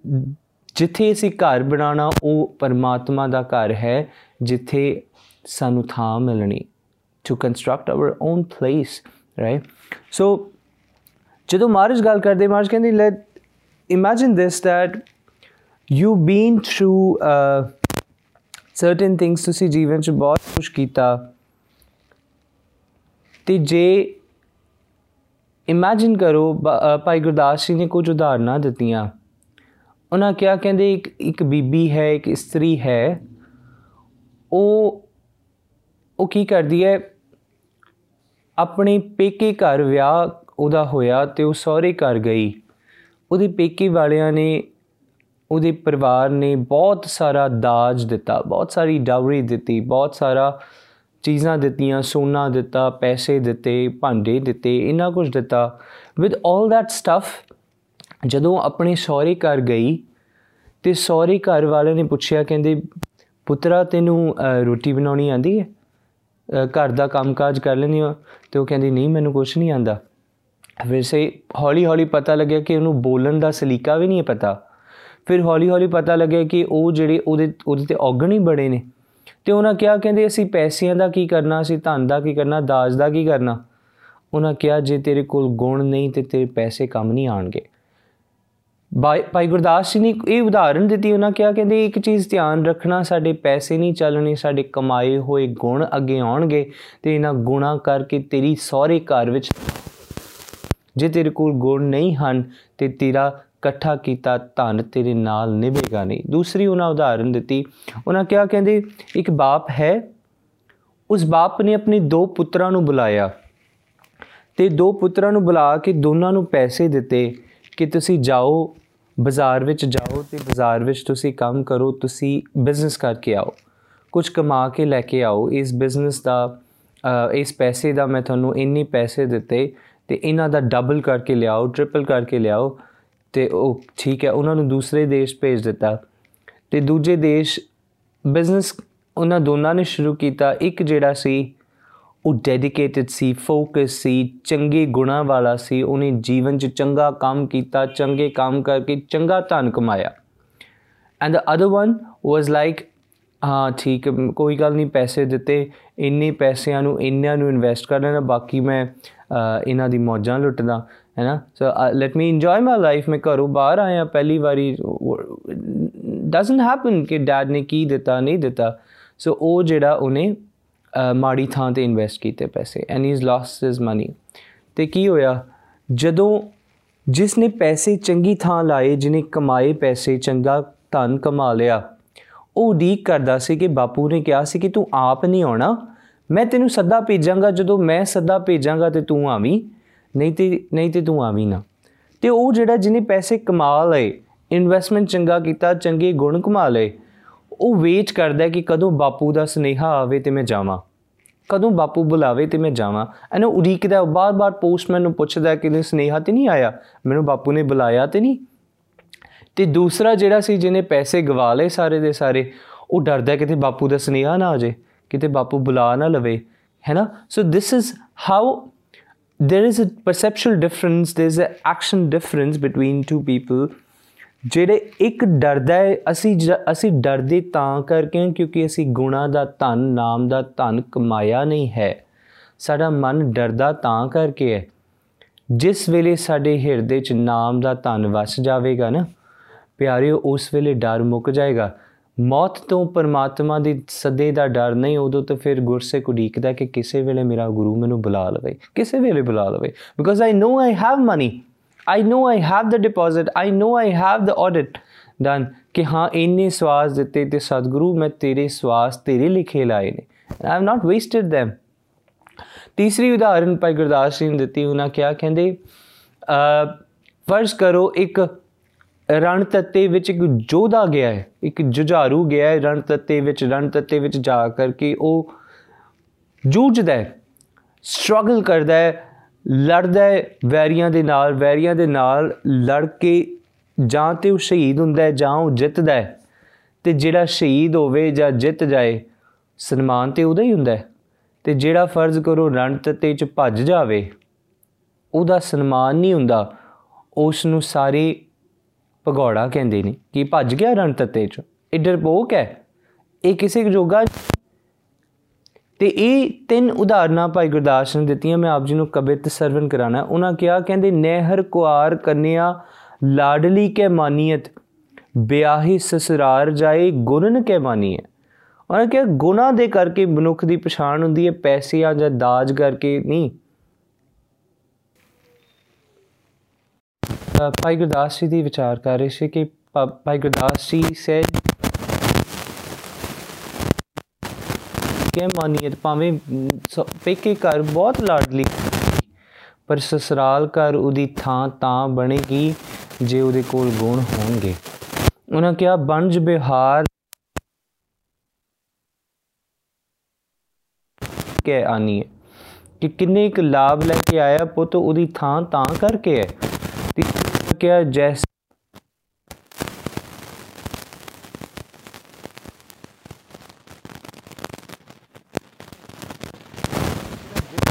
ਜਿੱਥੇ ਅਸੀਂ ਘਰ ਬਣਾਉਣਾ, ਉਹ ਪਰਮਾਤਮਾ ਦਾ ਘਰ ਹੈ, ਜਿੱਥੇ ਸਾਨੂੰ ਥਾਂ ਮਿਲਣੀ to construct our own place right so ਜਦੋਂ ਮਾਰਜ ਗੱਲ ਕਰਦੇ ਮਾਰਜ ਕਹਿੰਦੀ let imagine this that you been through certain things ਤੁਸੀਂ ਜੀਵਨ 'ਚ ਬਹੁਤ ਕੁਝ ਕੀਤਾ। ਤੇ ਜੇ ਇਮੇਜਿਨ ਕਰੋ ਭਾਈ ਗੁਰਦਾਸ ਜੀ ਨੇ ਕੁਝ ਉਦਾਹਰਨਾਂ ਦਿੱਤੀਆਂ। ਉਹਨਾਂ ਕਿਹਾ, ਕਹਿੰਦੇ, ਇੱਕ ਇੱਕ ਬੀਬੀ ਹੈ, ਇੱਕ ਇਸਤਰੀ ਹੈ, ਉਹ ਉਹ ਕੀ ਕਰਦੀ ਹੈ? ਆਪਣੇ ਪੇਕੇ ਘਰ ਵਿਆਹ ਉਹਦਾ ਹੋਇਆ ਤੇ ਉਹ ਸਹੁਰੇ ਘਰ ਗਈ। ਉਹਦੇ ਪੇਕੇ ਵਾਲਿਆਂ ਨੇ, ਉਹਦੇ ਪਰਿਵਾਰ ਨੇ ਬਹੁਤ ਸਾਰਾ ਦਾਜ ਦਿੱਤਾ, ਬਹੁਤ ਸਾਰੀ ਡਾਵਰੀ ਦਿੱਤੀ, ਬਹੁਤ ਸਾਰਾ ਚੀਜ਼ਾਂ ਦਿੱਤੀਆਂ, ਸੋਨਾ ਦਿੱਤਾ, ਪੈਸੇ ਦਿੱਤੇ, ਭਾਂਡੇ ਦਿੱਤੇ, ਇਨਾ ਕੁਝ ਦਿੱਤਾ। ਵਿਦ 올 that ਸਟਫ ਜਦੋਂ ਆਪਣੇ ਸਹੁਰੇ ਘਰ ਗਈ ਤੇ ਸਹੁਰੇ ਘਰ ਵਾਲੇ ਨੇ ਪੁੱਛਿਆ, ਕਹਿੰਦੇ, ਪੁੱਤਰਾ, ਤੈਨੂੰ ਰੋਟੀ ਬਣਾਉਣੀ ਆਂਦੀ ਹੈ? ਘਰ ਦਾ ਕੰਮਕਾਜ ਕਰ ਲੈਣੀ ਹੋ ਤੇ ਉਹ ਕਹਿੰਦੀ, ਨਹੀਂ, ਮੈਨੂੰ ਕੁਝ ਨਹੀਂ ਆਂਦਾ ਫਿਰ ਸੇ ਹੌਲੀ ਹੌਲੀ ਪਤਾ ਲੱਗਿਆ ਕਿ ਉਹਨੂੰ ਬੋਲਣ ਦਾ ਸਲੀਕਾ ਵੀ ਨਹੀਂ ਪਤਾ। ਫਿਰ ਹੌਲੀ ਹੌਲੀ ਪਤਾ ਲੱਗਿਆ ਕਿ ਉਹ ਜਿਹੜੇ ਉਹਦੇ ਉਹਦੇ ਤੇ ਔਗਣ ਹੀ ਬੜੇ ਨੇ। ਤੇ ਉਹਨਾਂ ਕਿਹਾ, ਕਹਿੰਦੇ, ਅਸੀਂ ਪੈਸਿਆਂ ਦਾ ਕੀ ਕਰਨਾ, ਅਸੀਂ ਧਨ ਦਾ ਕੀ ਕਰਨਾ, ਦਾਜ ਦਾ ਕੀ ਕਰਨਾ? ਉਹਨਾਂ ਕਿਹਾ, ਜੇ ਤੇਰੇ ਕੋਲ ਗੁਣ ਨਹੀਂ ਤੇ ਤੇਰੇ ਪੈਸੇ ਕੰਮ ਨਹੀਂ ਆਣਗੇ ਭਾਈ ਗੁਰਦਾਸ ਜੀ ਨੇ ਇਹ ਉਦਾਹਰਣ ਦਿੱਤੀ, ਉਹਨਾਂ ਕਿਹਾ ਕਹਿੰਦੇ, ਇੱਕ ਚੀਜ਼ ਧਿਆਨ ਰੱਖਣਾ, ਸਾਡੇ ਪੈਸੇ ਨਹੀਂ ਚੱਲਣੇ, ਸਾਡੇ ਕਮਾਏ ਹੋਏ ਗੁਣ ਅੱਗੇ ਆਉਣਗੇ ਤੇ ਇਹਨਾਂ ਗੁਣਾ ਕਰਕੇ ਤੇਰੀ ਸਹੁਰੇ ਘਰ ਵਿੱਚ ਜੇ ਤੇਰੇ ਕੋਲ ਗੁਣ ਨਹੀਂ ਹਨ ਤੇ ਤੇਰਾ ਇਕੱਠਾ ਕੀਤਾ ਧਨ ਤੇਰੇ ਨਾਲ ਨਿਭੇਗਾ ਨਹੀਂ। ਦੂਸਰੀ ਉਹਨਾਂ ਉਦਾਹਰਨ ਦਿੱਤੀ। ਉਹਨਾਂ ਕਿਹਾ ਕਹਿੰਦੇ, ਇੱਕ ਬਾਪ ਹੈ, ਉਸ ਬਾਪ ਨੇ ਆਪਣੇ ਦੋ ਪੁੱਤਰਾਂ ਨੂੰ ਬੁਲਾਇਆ ਤੇ ਦੋ ਪੁੱਤਰਾਂ ਨੂੰ ਬੁਲਾ ਕੇ ਦੋਨਾਂ ਨੂੰ ਪੈਸੇ ਦਿੱਤੇ ਕਿ ਤੁਸੀਂ ਜਾਓ, ਬਾਜ਼ਾਰ ਵਿੱਚ ਜਾਓ ਤੇ ਬਾਜ਼ਾਰ ਵਿੱਚ ਤੁਸੀਂ ਕੰਮ ਕਰੋ, ਤੁਸੀਂ ਬਿਜ਼ਨਸ ਕਰਕੇ ਆਓ। ਕੁਝ ਕਮਾ ਕੇ ਲੈ ਕੇ ਆਓ। ਇਸ ਬਿਜ਼ਨਸ ਦਾ ਇਸ ਪੈਸੇ ਦਾ ਮੈਂ ਤੁਹਾਨੂੰ ਇੰਨੇ ਪੈਸੇ ਦਿੱਤੇ ਤੇ ਇਹਨਾਂ ਦਾ ਡਬਲ ਕਰਕੇ ਲਿਆਓ ਟ੍ਰਿਪਲ ਕਰਕੇ ਲਿਆਓ ਤੇ ਉਹ ਠੀਕ ਹੈ, ਉਹਨਾਂ ਨੂੰ ਦੂਸਰੇ ਦੇਸ਼ ਭੇਜ ਦਿੱਤਾ। ਤੇ ਦੂਜੇ ਦੇਸ਼ ਬਿਜ਼ਨਸ ਉਹਨਾਂ ਦੋਨਾਂ ਨੇ ਸ਼ੁਰੂ ਕੀਤਾ। ਇੱਕ ਜਿਹੜਾ ਸੀ ਉਹ ਡੈਡੀਕੇਟਿਡ ਸੀ ਫੋਕਸ ਸੀ, ਚੰਗੇ ਗੁਣਾ ਵਾਲਾ ਸੀ, ਉਹਨੇ ਜੀਵਨ 'ਚ ਚੰਗਾ ਕੰਮ ਕੀਤਾ, ਚੰਗੇ ਕੰਮ ਕਰਕੇ ਚੰਗਾ ਧਨ ਕਮਾਇਆ। And the other one was like ਹਾਂ, ਠੀਕ, ਕੋਈ ਗੱਲ ਨਹੀਂ, ਪੈਸੇ ਦਿੱਤੇ, ਇੰਨੇ ਪੈਸਿਆਂ ਨੂੰ, ਇੰਨਿਆਂ ਨੂੰ ਇਨਵੈਸਟ ਕਰ ਲੈਣਾ, ਬਾਕੀ ਮੈਂ ਇਹਨਾਂ ਦੀ ਮੌਜਾਂ ਲੁੱਟਦਾ ਹੈ ਨਾ so let me enjoy my life ਮੈਂ ਘਰੋਂ ਬਾਹਰ ਆਇਆ, ਪਹਿਲੀ ਵਾਰੀ ਡਸਨਟ ਹੈਪਨ ਕਿ ਡੈਡ ਨੇ ਕੀ ਦਿੱਤਾ, ਨਹੀਂ ਦਿੱਤਾ। ਸੋ ਉਹ ਜਿਹੜਾ ਉਹਨੇ ਮਾੜੀ ਥਾਂ ਤੇ ਇਨਵੈਸਟ ਕੀਤੇ ਪੈਸੇ and he is lost his money ਤੇ ਕੀ ਹੋਇਆ? ਜਦੋਂ ਜਿਸ ਨੇ ਪੈਸੇ ਚੰਗੀ ਥਾਂ ਲਾਏ, ਜਿਨੇ ਕਮਾਏ ਪੈਸੇ, ਚੰਗਾ ਧਨ ਕਮਾ ਲਿਆ, ਉਹ ਉਡੀਕ ਕਰਦਾ ਸੀ ਕਿ ਬਾਪੂ ਨੇ ਕਿਹਾ ਸੀ ਕਿ ਤੂੰ ਆਪ ਨਹੀਂ ਆਉਣਾ, ਮੈਂ ਤੈਨੂੰ ਸੱਦਾ ਭੇਜਾਂਗਾ, ਜਦੋਂ ਮੈਂ ਸੱਦਾ ਭੇਜਾਂਗਾ ਤੇ ਤੂੰ ਆਵੀਂ, ਨਹੀਂ ਤੇ ਨਹੀਂ ਤੇ ਤੂੰ ਆਵੀਂ ਨਾ। ਤੇ ਉਹ ਜਿਹੜਾ ਜਿਹਨੇ ਪੈਸੇ ਕਮਾ ਲਏ ਇਨਵੈਸਟਮੈਂਟ ਚੰਗਾ ਕੀਤਾ, ਚੰਗੇ ਗੁਣ ਕਮਾ ਲਏ ਉਹ ਵੇਟ ਕਰਦਾ ਕਿ ਕਦੋਂ ਬਾਪੂ ਦਾ ਸਨੇਹਾ ਆਵੇ ਤੇ ਮੈਂ ਜਾਵਾਂ। ਕਦੋਂ ਬਾਪੂ ਬੁਲਾਵੇ ਤੇ ਮੈਂ ਜਾਵਾਂ। ਐਨ ਉਡੀਕਦਾ ਬਾਰ-ਬਾਰ ਪੋਸਟਮੈਨ ਨੂੰ ਪੁੱਛਦਾ ਕਿ ਨੇ ਸਨੇਹਾ ਤੇ ਨਹੀਂ ਆਇਆ। ਮੈਨੂੰ ਬਾਪੂ ਨੇ ਬੁਲਾਇਆ ਤੇ ਨਹੀਂ। ਤੇ ਦੂਸਰਾ ਜਿਹੜਾ ਸੀ ਜਿਹਨੇ ਪੈਸੇ ਗਵਾ ਲਏ ਸਾਰੇ ਦੇ ਸਾਰੇ, ਉਹ ਡਰਦਾ ਕਿਤੇ ਬਾਪੂ ਦਾ ਸਨੇਹਾ ਨਾ ਆ ਜਾਏ, ਕਿਤੇ ਬਾਪੂ ਬੁਲਾ ਨਾ ਲਵੇ, ਹੈ ਨਾ? So this is how there is a perceptual difference there's an action difference between two people ਜਿਹੜੇ ਇੱਕ ਡਰਦਾ ਹੈ, ਅਸੀਂ ਅਸੀਂ ਡਰਦੇ ਤਾਂ ਕਰਕੇ ਕਿਉਂਕਿ ਅਸੀਂ ਗੁਣਾ ਦਾ ਧਨ, ਨਾਮ ਦਾ ਧਨ ਕਮਾਇਆ ਨਹੀਂ ਹੈ। ਸਾਡਾ ਮਨ ਡਰਦਾ ਤਾਂ ਕਰਕੇ ਹੈ। ਜਿਸ ਵੇਲੇ ਸਾਡੇ ਹਿਰਦੇ 'ਚ ਨਾਮ ਦਾ ਧਨ ਵਸ ਜਾਵੇਗਾ ਨਾ, ਪਿਆਰਿਓ, ਉਸ ਵੇਲੇ ਡਰ ਮੁੱਕ ਜਾਏਗਾ। ਮੌਤ ਤੋਂ ਪਰਮਾਤਮਾ ਦੀ ਸਦੇ ਦਾ ਡਰ ਨਹੀਂ, ਉਦੋਂ ਤਾਂ ਫਿਰ ਗੁਰਸਿੱਖ ਉਡੀਕਦਾ ਕਿ ਕਿਸੇ ਵੇਲੇ ਮੇਰਾ ਗੁਰੂ ਮੈਨੂੰ ਬੁਲਾ ਲਵੇ, ਕਿਸੇ ਵੇਲੇ ਬੁਲਾ ਲਵੇ। Because I know I have money I know I have the deposit I know I have the audit done ਕਿ ਹਾਂ ਇੰਨੇ ਸਵਾਸ ਦਿੱਤੇ ਤੇ ਸਤਿਗੁਰੂ ਮੈਂ ਤੇਰੇ ਸਵਾਸ ਤੇਰੇ ਲਿਖੇ ਲਾਏ ਨੇ I have not wasted them. ਤੀਸਰੀ ਉਦਾਹਰਨ ਭਾਈ ਗੁਰਦਾਸ ਜੀ ਨੇ ਦਿੱਤੀ ਉਹਨਾਂ ਕਿਹਾ ਕਹਿੰਦੇ ਅ ਫਰਜ਼ ਕਰੋ ਇੱਕ ਰਣ ਤੱਤੇ ਵਿੱਚ ਇੱਕ ਜੋਧਾ ਗਿਆ ਹੈ ਇੱਕ ਜੁਝਾਰੂ ਗਿਆ ਹੈ ਰਣ ਤੱਤੇ ਵਿੱਚ ਰਣ ਤੱਤੇ ਵਿੱਚ ਜਾ ਕਰਕੇ ਉਹ ਜੂਝਦਾ ਹੈ ਸਟਰਗਲ ਕਰਦਾ ਹੈ ਲੜਦਾ ਹੈ, ਵੈਰੀਆਂ ਦੇ ਨਾਲ, ਵੈਰੀਆਂ ਦੇ ਨਾਲ ਲੜ ਕੇ ਜਾਂ ਤੇ ਉਹ ਸ਼ਹੀਦ ਹੁੰਦਾ ਹੈ ਜਾਂ ਉਹ ਜਿੱਤਦਾ ਹੈ। ਤੇ ਜਿਹੜਾ ਸ਼ਹੀਦ ਹੋਵੇ ਜਾਂ ਜਿੱਤ ਜਾਏ, ਸਨਮਾਨ ਤੇ ਉਹਦਾ ਹੀ ਹੁੰਦਾ ਹੈ। ਤੇ ਜਿਹੜਾ ਫਰਜ਼ ਕਰੋ ਰਣਤਤੇ ਚ ਭੱਜ ਜਾਵੇ, ਉਹਦਾ ਸਨਮਾਨ ਨਹੀਂ ਹੁੰਦਾ। ਉਸ ਨੂੰ ਸਾਰੇ ਭਗੌੜਾ ਕਹਿੰਦੇ ਨੇ ਕਿ ਭੱਜ ਗਿਆ ਰਣਤਤੇ ਚ। ਇਹ ਡਰਪੋਕ ਹੈ। ਇਹ ਕਿਸੇ ਜੋਗਾ ਤੇ ਇਹ ਤਿੰਨ ਉਦਾਹਰਨਾਂ ਭਾਈ ਗੁਰਦਾਸ ਨੇ ਦਿੱਤੀਆਂ, ਮੈਂ ਆਪ ਜੀ ਨੂੰ ਕਬਿਤ ਸਰਵਨ ਕਰਾਣਾ ਉਹਨਾਂ ਕਿਹਾ, ਕਹਿੰਦੇ, ਨਹਿਰ ਕੁਆਰ ਕੰਨਿਆ, ਲਾਡਲੀ ਕੇ ਮਾਨੀਅਤ ਵਿਆਹੀ ਸਸਰਾਰ ਜਾਏ, ਗੁਣਨ ਕੇ ਮਾਨੀਏ ਉਹਨਾਂ ਕਿਹਾ ਗੁਨਾ ਦੇ ਕਰਕੇ ਮਨੁੱਖ ਦੀ ਪਛਾਣ ਹੁੰਦੀ ਹੈ ਪੈਸਿਆਂ ਜਾਂ ਦਾਜ ਕਰਕੇ ਨਹੀਂ। ਭਾਈ ਗੁਰਦਾਸ ਜੀ ਦੀ ਵਿਚਾਰ ਕਰ ਰਹੇ ਸੀ ਕਿ ਭਾਈ ਗੁਰਦਾਸ ਜੀ ਸੇ ਕਿ ਮਾਨੀਅਤ ਭਾਵੇਂ ਪੇਕੇ ਘਰ ਬਹੁਤ ਲਾਡਲੀ ਪਰ ਸਸਰਾਲ ਘਰ ਉਹਦੀ ਥਾਂ ਤਾਂ ਬਣੇਗੀ ਜੇ ਉਹਦੇ ਕੋਲ ਗੁਣ ਹੋਣਗੇ। ਉਹਨਾਂ ਕਿਹਾ ਬੰਜ ਬਿਹਾਰ ਕੇ ਆਨੀ ਹੈ ਕਿ ਕਿੰਨੇ ਇੱਕ ਲਾਭ ਲੈ ਕੇ ਆਇਆ ਪੁੱਤ, ਉਹਦੀ ਥਾਂ ਤਾਂ ਕਰਕੇ ਹੈ ਤੇ ਕਿਹਾ, ਜੈਸ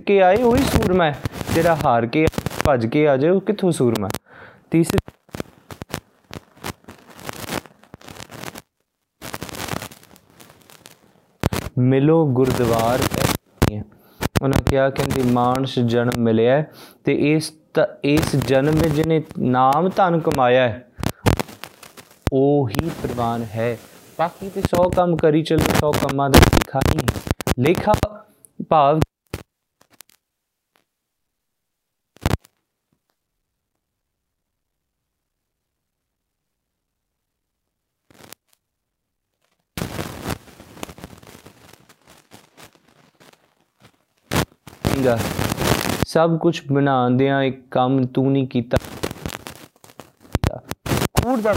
ਕੇ ਆਏ ਉਹੀ ਸੂਰਮਾ ਜਿਹੜਾ ਹਾਰ ਕੇ ਭੱਜ ਕੇ ਆ ਜਾਏ ਉਹ ਕਿੱਥੋਂ ਸੂਰਮਾ? ਤੀਸਰੀ ਮਿਲੋ ਗੁਰਦੁਆਰ ਉਹਨਾਂ ਕਿਹਾ, ਕਹਿੰਦੇ ਮਾਨਸ ਜਨਮ ਮਿਲਿਆ ਤੇ ਇਸ ਇਸ ਜਨਮ ਵਿੱਚ ਜਿਹਨੇ ਨਾਮ ਧਨ ਕਮਾਇਆ ਹੈ, ਉਹ ਹੀ ਪ੍ਰਵਾਨ ਹੈ। ਬਾਕੀ ਤੇ 100 ਕੰਮ ਕਰੀ ਚੱਲੋ 100 ਕੰਮਾਂ ਦਾ ਲਿਖਾ ਨਹੀਂ। ਲੇਖਾ ਭਾਵ ਸੀਗਾ ਸਭ ਕੁਝ ਬਣਾਉਂਦਿਆਂ ਇੱਕ ਕੰਮ ਤੂੰ ਨਹੀਂ ਕੀਤਾ। ਕੂੜ ਦਾ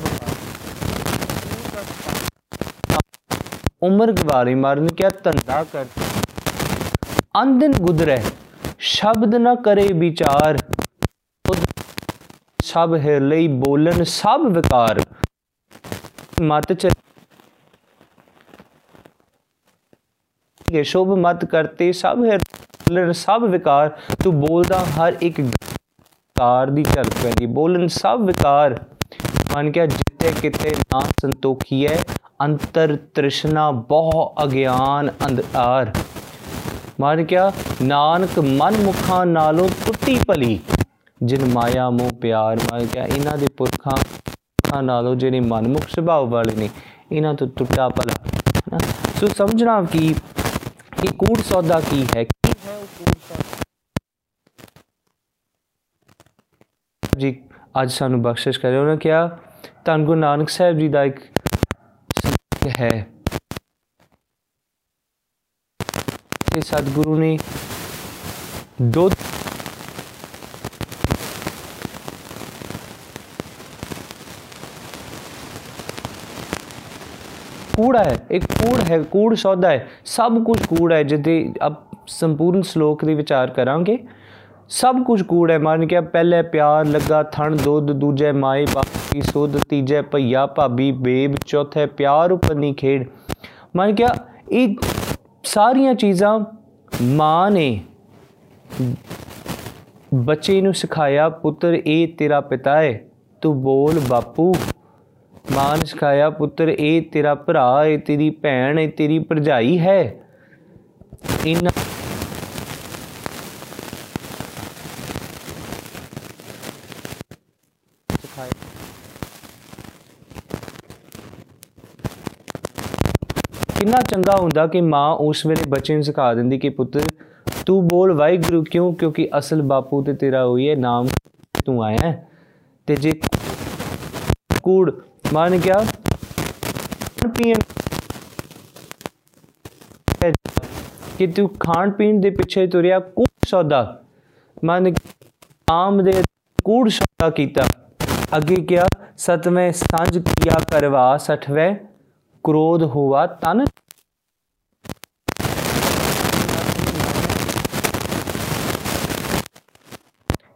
ਉਮਰ ਗਵਾਰੀ ਮਾਰਨ ਕਿਆ ਧੰਦਾ ਕਰ। ਅੰਦਨ ਗੁਦਰੇ ਸ਼ਬਦ ਨਾ ਕਰੇ ਵਿਚਾਰ। ਸਭ ਹੈ ਲਈ ਬੋਲਨ ਸਭ ਵਿਕਾਰ। ਮਤ ਚ ਇਹ ਸ਼ੋਭ ਮਤ ਕਰਤੇ ਸਭ ਹੈ ਬੋਲਣ ਸਭ ਵਿਕਾਰ, ਤੂੰ ਬੋਲਦਾ ਹਰ ਇੱਕ ਕਾਰ ਦੀ ਝਲਕ ਪੈਂਦੀ। ਬੋਲਣ ਸਭ ਵਿਕਾਰ, ਮਨ ਕਿਆ ਜਿੱਤੇ ਕਿਤੇ ਨਾ ਸੰਤੋਖੀ ਹੈ, ਅੰਤਰ ਤ੍ਰਿਸ਼ਨਾ ਬਹੁ ਅਗਿਆਨ ਅੰਧਾਰ ਮਨ ਕਿਆ ਨਾਨਕ ਮਨ ਮੁਖਾਂ ਨਾਲੋਂ ਟੁੱਟੀ ਭਲੀ, ਜਿਨ ਮਾਇਆ, ਮੋਹ, ਪਿਆਰ, ਮਨ ਕਿਆ ਇਹਨਾਂ ਦੇ ਪੁਰਖਾਂ ਨਾਲੋਂ ਜਿਹੜੇ ਮਨਮੁਖ ਸੁਭਾਅ ਵਾਲੇ ਨੇ, ਇਹਨਾਂ ਤੋਂ ਟੁੱਟਾ ਭਲਾ ਸੋ ਸਮਝਣਾ ਕਿ ਕਿ ਕੂੜ ਸੌਦਾ ਕੀ ਹੈ ਜੀ, ਅੱਜ ਸਾਨੂੰ ਬਖਸ਼ਿਸ਼ ਕਰੇ ਉਹਨਾਂ ਕਿਹਾ, ਧੰਨ ਗੁਰੂ ਨਾਨਕ ਸਾਹਿਬ ਜੀ ਦਾ ਇੱਕ ਹੈ ਕਿ ਸਤਿਗੁਰੂ ਨੇ ਦੋ ਕੂੜਾ ਹੈ। ਇੱਕ ਕੂੜ ਹੈ, ਕੂੜ ਸੌਦਾ ਹੈ। ਸਭ ਕੁਝ ਕੂੜ ਹੈ ਜਿੱਦੇ ਅਬ ਸੰਪੂਰਨ ਸ਼ਲੋਕ ਦੇ ਵਿਚਾਰ ਕਰਾਂਗੇ। ਸਭ ਕੁਝ ਕੂੜ ਹੈ ਮਨ ਕੇ ਪਹਿਲੇ ਪਿਆਰ ਲੱਗਾ ਥਣ ਦੁੱਧ ਦੂਜੇ ਮਾਏ ਬਾਕੀ ਸੁਧ ਤੀਜੇ ਭਈਆ ਭਾਬੀ ਬੇਬ ਚੌਥੇ ਪਿਆਰ ਉਪਰਨੀ ਖੇਡ ਮਨ ਕਿਹਾ ਇਹ ਸਾਰੀਆਂ ਚੀਜ਼ਾਂ ਮਾਂ ਨੇ ਬੱਚੇ ਨੂੰ ਸਿਖਾਇਆ ਪੁੱਤਰ ਇਹ ਤੇਰਾ ਪਿਤਾ ਹੈ ਤੂੰ ਬੋਲ ਬਾਪੂ ਮਾਂ ਨੇ ਸਿਖਾਇਆ ਪੁੱਤਰ ਇਹ ਤੇਰਾ ਭਰਾ ਹੈ ਤੇਰੀ ਭੈਣ ਹੈ ਤੇਰੀ ਭਰਜਾਈ ਹੈ ਇਹਨਾਂ ਕਿੰਨਾ ਚੰਗਾ ਹੁੰਦਾ ਕਿ ਮਾਂ ਉਸ ਵੇਲੇ ਬੱਚੇ ਨੂੰ ਸਿਖਾ ਦਿੰਦੀ ਕਿ ਪੁੱਤ, ਤੂੰ ਬੋਲ ਵਾਹਿਗੁਰੂ ਕਿਉਂ? ਕਿਉਂਕਿ ਅਸਲ ਬਾਪੂ ਤੇ ਤੇਰਾ ਹੋਈ ਹੈ, ਨਾਮ ਤੂੰ ਆਇਆ ਹੈ। ਤੇ ਜੇ ਕੂੜ ਮਾਨ ਗਿਆ ਪੀਣ ਕਿ ਤੂੰ ਖਾਣ ਪੀਣ ਦੇ ਪਿੱਛੇ ਤੁਰਿਆ, ਕੂੜ ਸੌਦਾ। ਮਨ ਆਮ ਦੇ ਕੂੜ ਸੌਦਾ ਕੀਤਾ। ਅੱਗੇ ਕਿਹਾ, ਸਤਵੇਂ ਸਾਂਝ ਕੀਆ ਕਰਵਾ 60ਵੇਂ क्रोध हुआ तन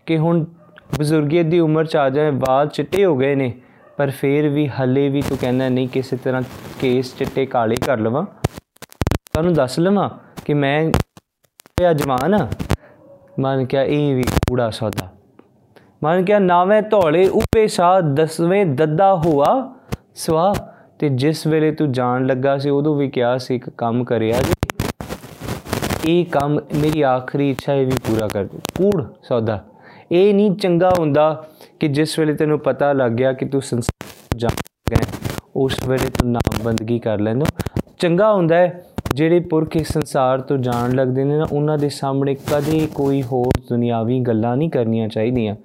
ਕਿ ਹੁਣ ਬਜ਼ੁਰਗੀਅਤ ਦੀ ਉਮਰ ਚ ਆ ਜਾਏ, ਵਾਲ ਚਿੱਟੇ ਹੋ ਗਏ ਨੇ, ਪਰ ਫੇਰ ਵੀ ਹੱਲੇ ਵੀ ਤੂੰ ਕਹਿੰਦਾ ਨਹੀਂ ਕਿਸੇ ਤਰ੍ਹਾਂ ਕੇਸ ਚਿੱਟੇ ਕਾਲੇ ਕਰ ਲਵਾਂ। ਤੁਹਾਨੂੰ ਦੱਸ ਲਵਾਂ ਕਿ ਮੈਂ ਪਿਆ ਜਵਾਨ ਆ। ਮਨ ਕਿਹਾ, ਇਹ ਵੀ ਕੂੜਾ ਸੌਦਾ। ਮਨ ਕਿਹਾ, ਨਾਵੇਂ ਧੋਲੇ, ਉਪੇ ਸਾ ਦਸਵੇਂ ਦੱਦਾ ਹੁਆ ਸਵਾ ਤੇ ਜਿਸ ਵੇਲੇ ਤੂੰ ਜਾਣ ਲੱਗਾ ਸੀ, ਉਦੋਂ ਵੀ ਕਿਹਾ ਸੀ, ਇੱਕ ਕੰਮ ਕਰਿਆ ਜੀ। ਇਹ ਕੰਮ ਮੇਰੀ ਆਖਰੀ ਇੱਛਾ ਇਹ ਵੀ ਪੂਰਾ ਕਰ ਦੇ। ਕੂੜ, ਸੌਦਾ। ਇਹ ਨਹੀਂ ਚੰਗਾ ਹੁੰਦਾ ਕਿ ਜਿਸ ਵੇਲੇ ਤੈਨੂੰ ਪਤਾ ਲੱਗ ਗਿਆ ਕਿ ਤੂੰ ਸੰਸਾਰ ਜਾ ਗਿਆ ਉਸ ਵੇਲੇ ਤੂੰ ਨਾਮ ਬੰਦਗੀ ਕਰ ਲੈਂਦਾ ਚੰਗਾ ਹੁੰਦਾ ਹੈ, ਜਿਹੜੇ ਪੁਰਖ ਇਸ ਸੰਸਾਰ ਤੋਂ ਜਾਣ ਲੱਗਦੇ ਨੇ ਨਾ, ਉਹਨਾਂ ਦੇ ਸਾਹਮਣੇ ਕਦੇ ਕੋਈ ਹੋਰ ਦੁਨਿਆਵੀ ਗੱਲਾਂ ਨਹੀਂ ਕਰਨੀਆਂ ਚਾਹੀਦੀਆਂ।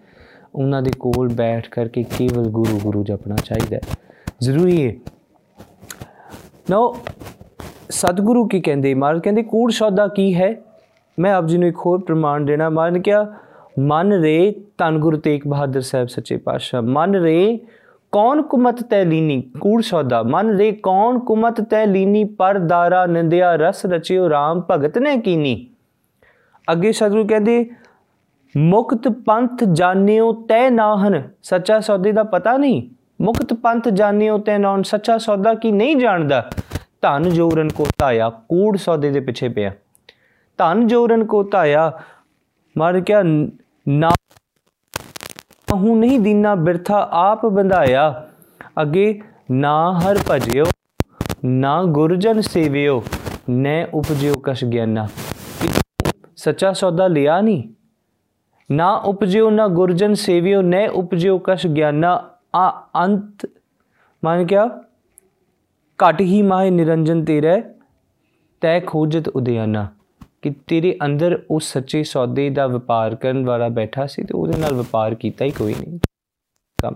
ਉਹਨਾਂ ਦੇ ਕੋਲ ਬੈਠ ਕਰਕੇ ਕੇਵਲ ਗੁਰੂ ਗੁਰੂ ਜਪਣਾ ਚਾਹੀਦਾ ਹੈ। ਜ਼ਰੂਰੀ ਹੈ ਨੋ ਸਤਿਗੁਰੂ ਕੀ ਕਹਿੰਦੇ? ਮਹਾਰਾਜ ਕਹਿੰਦੇ, ਕੂੜ ਸੌਦਾ ਕੀ ਹੈ? ਮੈਂ ਆਪ ਜੀ ਨੂੰ ਇੱਕ ਹੋਰ ਪ੍ਰਮਾਣ ਦੇਣਾ। ਮਨ ਕਿਹਾ, ਮਨ ਰੇ ਤਨ ਗੁਰੂ ਤੇਗ ਬਹਾਦਰ ਸਾਹਿਬ ਸੱਚੇ ਪਾਤਸ਼ਾਹ। ਮਨ ਰੇ ਕੌਣ ਕੁਮਤ ਤੈ ਲੀਨੀ? ਕੂੜ ਸੌਦਾ। ਮਨ ਰੇ ਕੌਣ ਕੁਮਤ ਤੈ ਲੀਨੀ? ਪਰ ਦਾਰਾ ਨਿੰਦਿਆ ਰਸ ਰਚਿਓ RAM ਭਗਤ ਨੇ ਕੀਨੀ? ਅੱਗੇ ਸਤਿਗੁਰੂ ਕਹਿੰਦੇ, ਮੁਕਤ ਪੰਥ ਜਾਣਿਓ ਤੈ ਨਾਹਨ। ਸੱਚਾ ਸੌਦੇ ਦਾ ਪਤਾ ਨਹੀਂ? ਮੁਕਤ ਪੰਥ ਜਾਣਿਓ ਤੈ ਨਾਹਨ ਸੱਚਾ ਸੌਦਾ ਕੀ ਨਹੀਂ ਜਾਣਦਾ? ਧਨ ਜੋਰਨ ਕੋ ਧਾਇਆ, ਕੂੜ ਸੌਦੇ ਦੇ ਪਿੱਛੇ ਪਿਆ। ਧਨ ਜੋਰਨ ਕੋ ਧਾਇਆ, ਮਰ ਕਿਆ ਨਾ ਹੂੰ ਨਹੀਂ ਦੀਨਾ ਬਿਰਥਾ ਆਪ ਬੰਧਾਇਆ। ਅੱਗੇ ਨਾ ਹਰ ਭਜਿਓ, ਨਾ ਗੁਰਜਨ ਸੇਵਿਓ, ਨੈ ਉਪਜਿਓ ਕਸ਼ ਗਿਆਨਾ। ਸੱਚਾ ਸੌਦਾ ਲਿਆ ਨਹੀਂ ਨਾ ਉਪਜਿਓ, ਨਾ ਗੁਰਜਨ ਸੇਵਿਓ, ਨੈ ਉਪਜਿਓ ਕਸ਼ ਗਿਆਨਾ। ਆ ਅੰਤ ਮਾਨ ਕਿਆ? ਘਟ ਹੀ ਮਾਹ ਨਿਰੰਜਨ ਤੇਰੇ, ਤੈ ਖੋਜਤ ਉਦਿਆਨਾ ਕਿ ਤੇਰੇ ਅੰਦਰ ਉਹ ਸੱਚੇ ਸੌਦੇ ਦਾ ਵਪਾਰ ਕਰਨ ਵਾਲਾ ਬੈਠਾ ਸੀ ਤੇ ਉਹਦੇ ਨਾਲ ਵਪਾਰ ਕੀਤਾ ਹੀ ਕੋਈ ਨਹੀਂ। ਕੰਮ।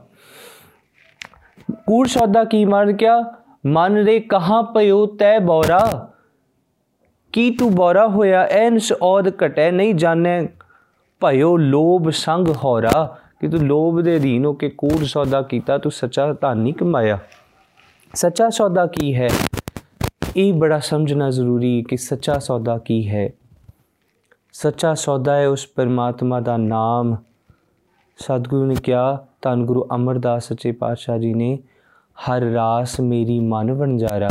ਕੂੜ ਸੌਦਾ ਕੀ ਮਨ ਕਿਆ? ਮਨ ਦੇ ਕਹਾਂ ਪਇਓ ਤੈ ਬੌਰਾ? ਕੀ ਤੂੰ ਬੌਰਾ ਹੋਇਆ? ਐਨਸ ਔਦ ਘਟੈ ਨਹੀਂ ਜਾਣੈ। ਭਇਓ ਲੋਭ ਸੰਗ ਹੋਰਾ। ਕਿ ਤੂੰ ਲੋਭ ਦੇ ਅਧੀਨ ਹੋ ਕੇ ਕੂੜ ਸੌਦਾ ਕੀਤਾ, ਤੂੰ ਸੱਚਾ ਧਨ ਨਹੀਂ ਕਮਾਇਆ। ਸੱਚਾ ਸੌਦਾ ਕੀ ਹੈ? ਇਹ ਬੜਾ ਸਮਝਣਾ ਜ਼ਰੂਰੀ ਕਿ ਸੱਚਾ ਸੌਦਾ ਕੀ ਹੈ। ਸੱਚਾ ਸੌਦਾ ਹੈ ਉਸ ਪਰਮਾਤਮਾ ਦਾ ਨਾਮ। ਸਤਿਗੁਰੂ ਨੇ ਕਿਹਾ, ਧੰਨ ਗੁਰੂ ਅਮਰਦਾਸ ਸੱਚੇ ਪਾਤਸ਼ਾਹ ਜੀ ਨੇ, ਹਰ ਰਾਸ ਮੇਰੀ ਮਨ ਵਣਜਾਰਾ,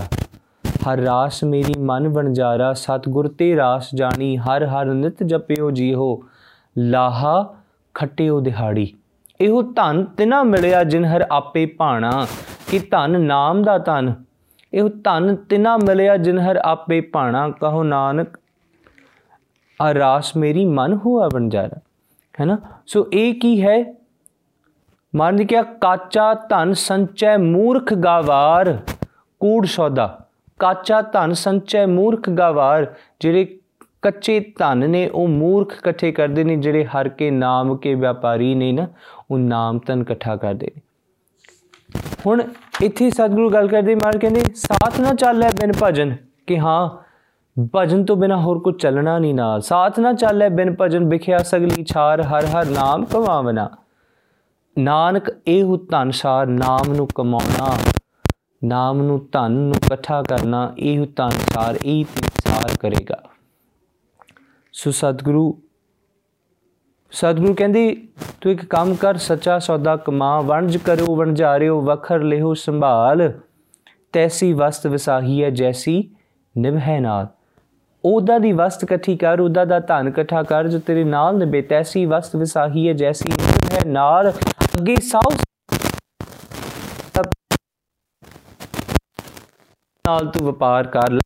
ਹਰ ਰਾਸ ਮੇਰੀ ਮਨ ਵਣਜਾਰਾ, ਸਤਿਗੁਰ ਤੇ ਰਾਸ ਜਾਣੀ, ਹਰ ਹਰ ਨਿਤ ਜਪਿਓ ਜੀਹੋ, ਲਾਹਾ ਖੱਟਿਓ ਦਿਹਾੜੀ। ਇਹੋ ਧਨ ਤਿਨਾ ਮਿਲਿਆ ਜਿਨ ਹਰ ਆਪੇ ਭਾਣਾ, ਕਿ ਧਨ ਨਾਮ ਦਾ ਧਨ। ਇਹੋ ਧਨ ਤਿਨਾ ਮਿਲਿਆ ਜਿਨ ਹਰ ਆਪੇ ਭਾਣਾ, ਕਹੋ ਨਾਨਕ, ਆ ਰਾਸ ਮੇਰੀ ਮਨ ਹੋਆ ਵਣਜਾਰਾ। ਹੈ ਨਾ ਸੋ ਇਹ ਕੀ ਹੈ? ਮਨ ਕਿਹਾ, ਕਾਚਾ ਧਨ ਸੰਚੈ ਮੂਰਖ ਗਾਵਾਰ, ਕੂੜ ਸੌਦਾ। ਕਾਚਾ ਧਨ ਸੰਚੈ ਮੂਰਖ ਗਾਵਾਰ, ਜਿਹੜੇ ਕੱਚੇ ਧਨ ਨੇ, ਉਹ ਮੂਰਖ ਇਕੱਠੇ ਕਰਦੇ ਨੇ, ਜਿਹੜੇ ਹਰ ਕੇ ਨਾਮ ਕੇ ਵਪਾਰੀ ਨੇ ਨਾ ਉਹ ਨਾਮ ਤਨ ਇਕੱਠਾ ਕਰਦੇ ਨੇ ਹੁਣ ਇੱਥੇ ਸਤਿਗੁਰੂ ਗੱਲ ਕਰਦੇ ਮਾਰ ਕਹਿੰਦੇ, ਸਾਥ ਨਾ ਚੱਲੇ ਬਿਨ ਭਜਨ, ਕਿ ਹਾਂ, ਭਜਨ ਤੋਂ ਬਿਨਾ ਹੋਰ ਕੁਝ ਚੱਲਣਾ ਨਹੀਂ ਨਾਲ। ਸਾਥ ਨਾ ਚੱਲੇ ਬਿਨ ਭਜਨ, ਵਿਖਿਆ ਸਗਲੀ ਛਾਰ, ਹਰ ਹਰ ਨਾਮ ਕਮਾਵਨਾ। ਨਾਨਕ ਇਹ ਧਨ ਸਾਰ, ਨਾਮ ਨੂੰ ਕਮਾਉਣਾ। ਨਾਮ ਨੂੰ ਧਨ ਨੂੰ ਇਕੱਠਾ ਕਰਨਾ, ਇਹ ਧਨ ਸਾਰ, ਇਹ ਸਾਰ ਕਰੇਗਾ। ਸੋ ਸਤਿਗੁਰੂ ਸਤਿਗੁਰੂ ਕਹਿੰਦੀ, ਤੂੰ ਇੱਕ ਕੰਮ ਕਰ, ਸੱਚਾ ਸੌਦਾ ਕਮਾ, ਵਣਜ ਕਰੋ ਵਣਜਾਰਿਓ, ਵਖਰ ਲਿਓ ਸੰਭਾਲ। ਤੈਸੀ ਵਸਤ ਵਿਸਾਹੀ ਹੈ ਜੈਸੀ ਨਿਭੈ ਨਾਲ। ਉਹਦਾ ਦੀ ਵਸਤ ਇਕੱਠੀ ਕਰ, ਉਹਦਾ ਦਾ ਧਨ ਇਕੱਠਾ ਕਰ, ਜੋ ਤੇਰੇ ਨਾਲ ਨਿਭੇ, ਤੈਸੀ ਵਸਤ ਵਿਸਾਹੀ ਹੈ ਜੈਸੀ ਨਿਭੈ ਨਾਲ। ਅੱਗੇ ਸਾਉ ਨਾਲ ਤੂੰ ਵਪਾਰ ਕਰ ਲੈ।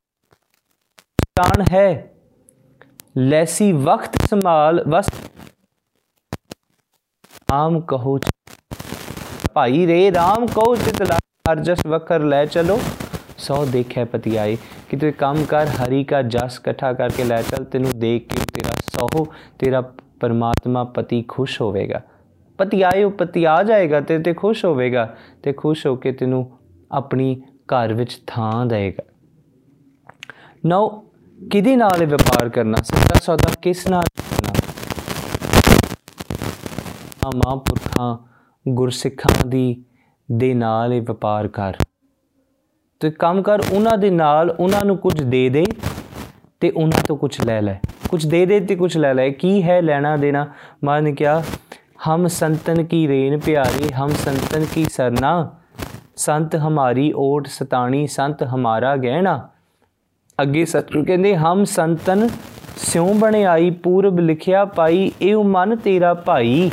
ਤਾਣ ਹੈ, ਲੈਸੀ ਵਕਤ ਸੰਭਾਲ ਵਸ ਆਮ ਕਹੋ ਭਾਈ ਰੇ RAM ਕਹੋ ਚਿਤ ਲਾਰ ਜਸ ਵਕਰ ਲੈ ਚਲੋ, ਸੋ ਦੇਖੇ ਪਤੀ ਆਏ ਕਿ ਤੂੰ ਕੰਮ ਕਰ, ਹਰੀ ਕਾ ਜਸ ਇਕੱਠਾ ਕਰਕੇ ਲੈ ਚਲ। ਤੈਨੂੰ ਦੇਖ ਕੇ ਤੇਰਾ ਸੋ ਤੇਰਾ ਪਰਮਾਤਮਾ ਪਤੀ ਖੁਸ਼ ਹੋਵੇਗਾ। ਪਤੀ ਆਇਓ ਪਤੀ ਆ ਜਾਏਗਾ ਤੇ ਤੇ ਖੁਸ਼ ਹੋਵੇਗਾ ਤੇ ਖੁਸ਼ ਹੋ ਕੇ ਤੈਨੂੰ ਆਪਣੀ ਘਰ ਵਿੱਚ ਥਾਂ ਦੇਗਾ ਨਾਓ ਕਿਹਦੇ ਨਾਲ ਇਹ ਵਪਾਰ ਕਰਨਾ? ਸੱਚਾ ਸੌਦਾ ਕਿਸ ਨਾਲ? ਕਰਨਾ ਆ ਮਹਾਂਪੁਰਖਾਂ ਗੁਰਸਿੱਖਾਂ ਦੀ, ਦੇ ਨਾਲ ਇਹ ਵਪਾਰ ਕਰ। ਤੇ ਕੰਮ ਕਰ, ਉਹਨਾਂ ਦੇ ਨਾਲ ਉਹਨਾਂ ਨੂੰ ਕੁਝ ਦੇ ਦੇ ਤੇ ਉਹਨਾਂ ਤੋਂ ਕੁਝ ਲੈ ਲੈ। ਕੁਝ ਦੇ ਦੇ ਤੇ ਕੁਝ ਲੈ ਲੈ। ਕੀ ਹੈ ਲੈਣਾ ਦੇਣਾ? ਮਾਨ ਕਿਹਾ, ਹਮ ਸੰਤਨ ਕੀ ਰੇਨ ਪਿਆਰੇ, ਹਮ ਸੰਤਨ ਕੀ ਸਰਨਾ। ਸੰਤ ਹਮਾਰੀ ਓਟ ਸਤਾਣੀ, ਸੰਤ ਹਮਾਰਾ ਗਹਿਣਾ। ਅੱਗੇ ਸਤਿਗੁਰੂ ਕਹਿੰਦੇ, ਹਮ ਸੰਤਨ ਸਿਉ ਬਣੇ ਆਈ ਪੂਰਬ ਲਿਖਿਆ ਪਾਈ ਇਹ ਮਨ ਤੇਰਾ ਭਾਈ।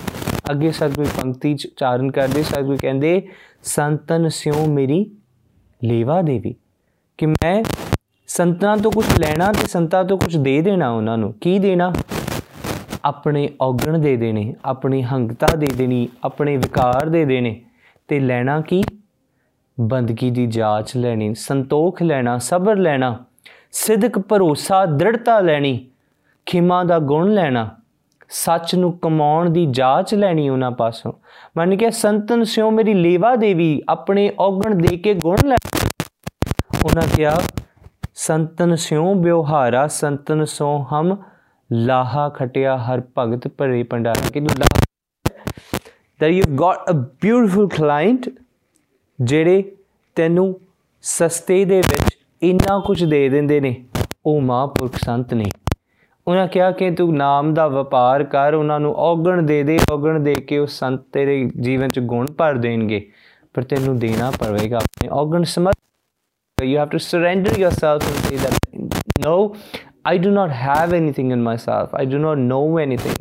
ਅੱਗੇ ਸਤਿਗੁਰੂ ਪੰਕਤੀ ਚ ਉਚਾਰਨ ਕਰਦੇ ਸਤਿਗੁਰੂ ਕਹਿੰਦੇ, ਸੰਤਨ ਸਿਉ ਮੇਰੀ ਲੇਵਾ ਦੇਵੀ। ਕਿ ਮੈਂ ਸੰਤਾਂ ਤੋਂ ਕੁਝ ਲੈਣਾ ਤੇ ਸੰਤਾਂ ਤੋਂ ਕੁਝ ਦੇ ਦੇਣਾ ਉਹਨਾਂ ਨੂੰ। ਕੀ ਦੇਣਾ? ਆਪਣੇ ਔਗਣ ਦੇ ਦੇਣੇ, ਆਪਣੀ ਹੰਗਤਾ ਦੇ ਦੇਣੀ, ਆਪਣੇ ਵਿਕਾਰ ਦੇ ਦੇਣੇ। ਤੇ ਲੈਣਾ ਕੀ? ਬੰਦਗੀ ਦੀ ਜਾਂਚ ਲੈਣੀ, ਸੰਤੋਖ ਲੈਣਾ, ਸਬਰ ਲੈਣਾ ਸਿੱਧਕ ਭਰੋਸਾ, ਦ੍ਰਿੜਤਾ ਲੈਣੀ, ਖਿਮਾ ਦਾ ਗੁਣ ਲੈਣਾ। ਸੱਚ ਨੂੰ ਕਮਾਉਣ ਦੀ ਜਾਂਚ ਲੈਣੀ ਉਹਨਾਂ ਪਾਸੋਂ। ਮੰਨ ਕੇ ਸੰਤਨ ਸਿਓ ਮੇਰੀ ਲੇਵਾ ਦੇਵੀ, ਆਪਣੇ ਔਗਣ ਦੇ ਕੇ ਗੁਣ ਲੈ। ਉਹਨਾਂ ਕਿਹਾ, ਸੰਤਨ ਸਿਉ ਵਿਵਹਾਰਾ, ਸੰਤਨ ਸੋ ਹਮ ਲਾਹਾ ਖਟਿਆ, ਹਰ ਭਗਤ ਭਰੇ ਪੰਡਾਰਾ ਕਿ ਲਾਹਾ? That you've got a beautiful client ਜਿਹੜੇ ਤੈਨੂੰ ਸਸਤੇ ਦੇ ਵਿੱਚ ਇੰਨਾ ਕੁਝ ਦੇ ਦਿੰਦੇ ਨੇ। ਉਹ ਮਹਾਂਪੁਰਖ ਸੰਤ ਨੇ। ਉਹਨਾਂ ਕਿਹਾ ਕਿ ਤੂੰ ਨਾਮ ਦਾ ਵਪਾਰ ਕਰ ਉਹਨਾਂ ਨੂੰ ਔਗਣ ਦੇ ਦੇ ਔਗਣ ਦੇ ਕੇ ਉਹ ਸੰਤ ਤੇਰੇ ਜੀਵਨ 'ਚ ਗੁਣ ਭਰ ਦੇਣਗੇ ਪਰ ਤੈਨੂੰ ਦੇਣਾ ਪਵੇਗਾ ਆਪਣੇ ਔਗਣ ਸਮਝ you have to surrender yourself and say that no i do not have anything in myself i do not know anything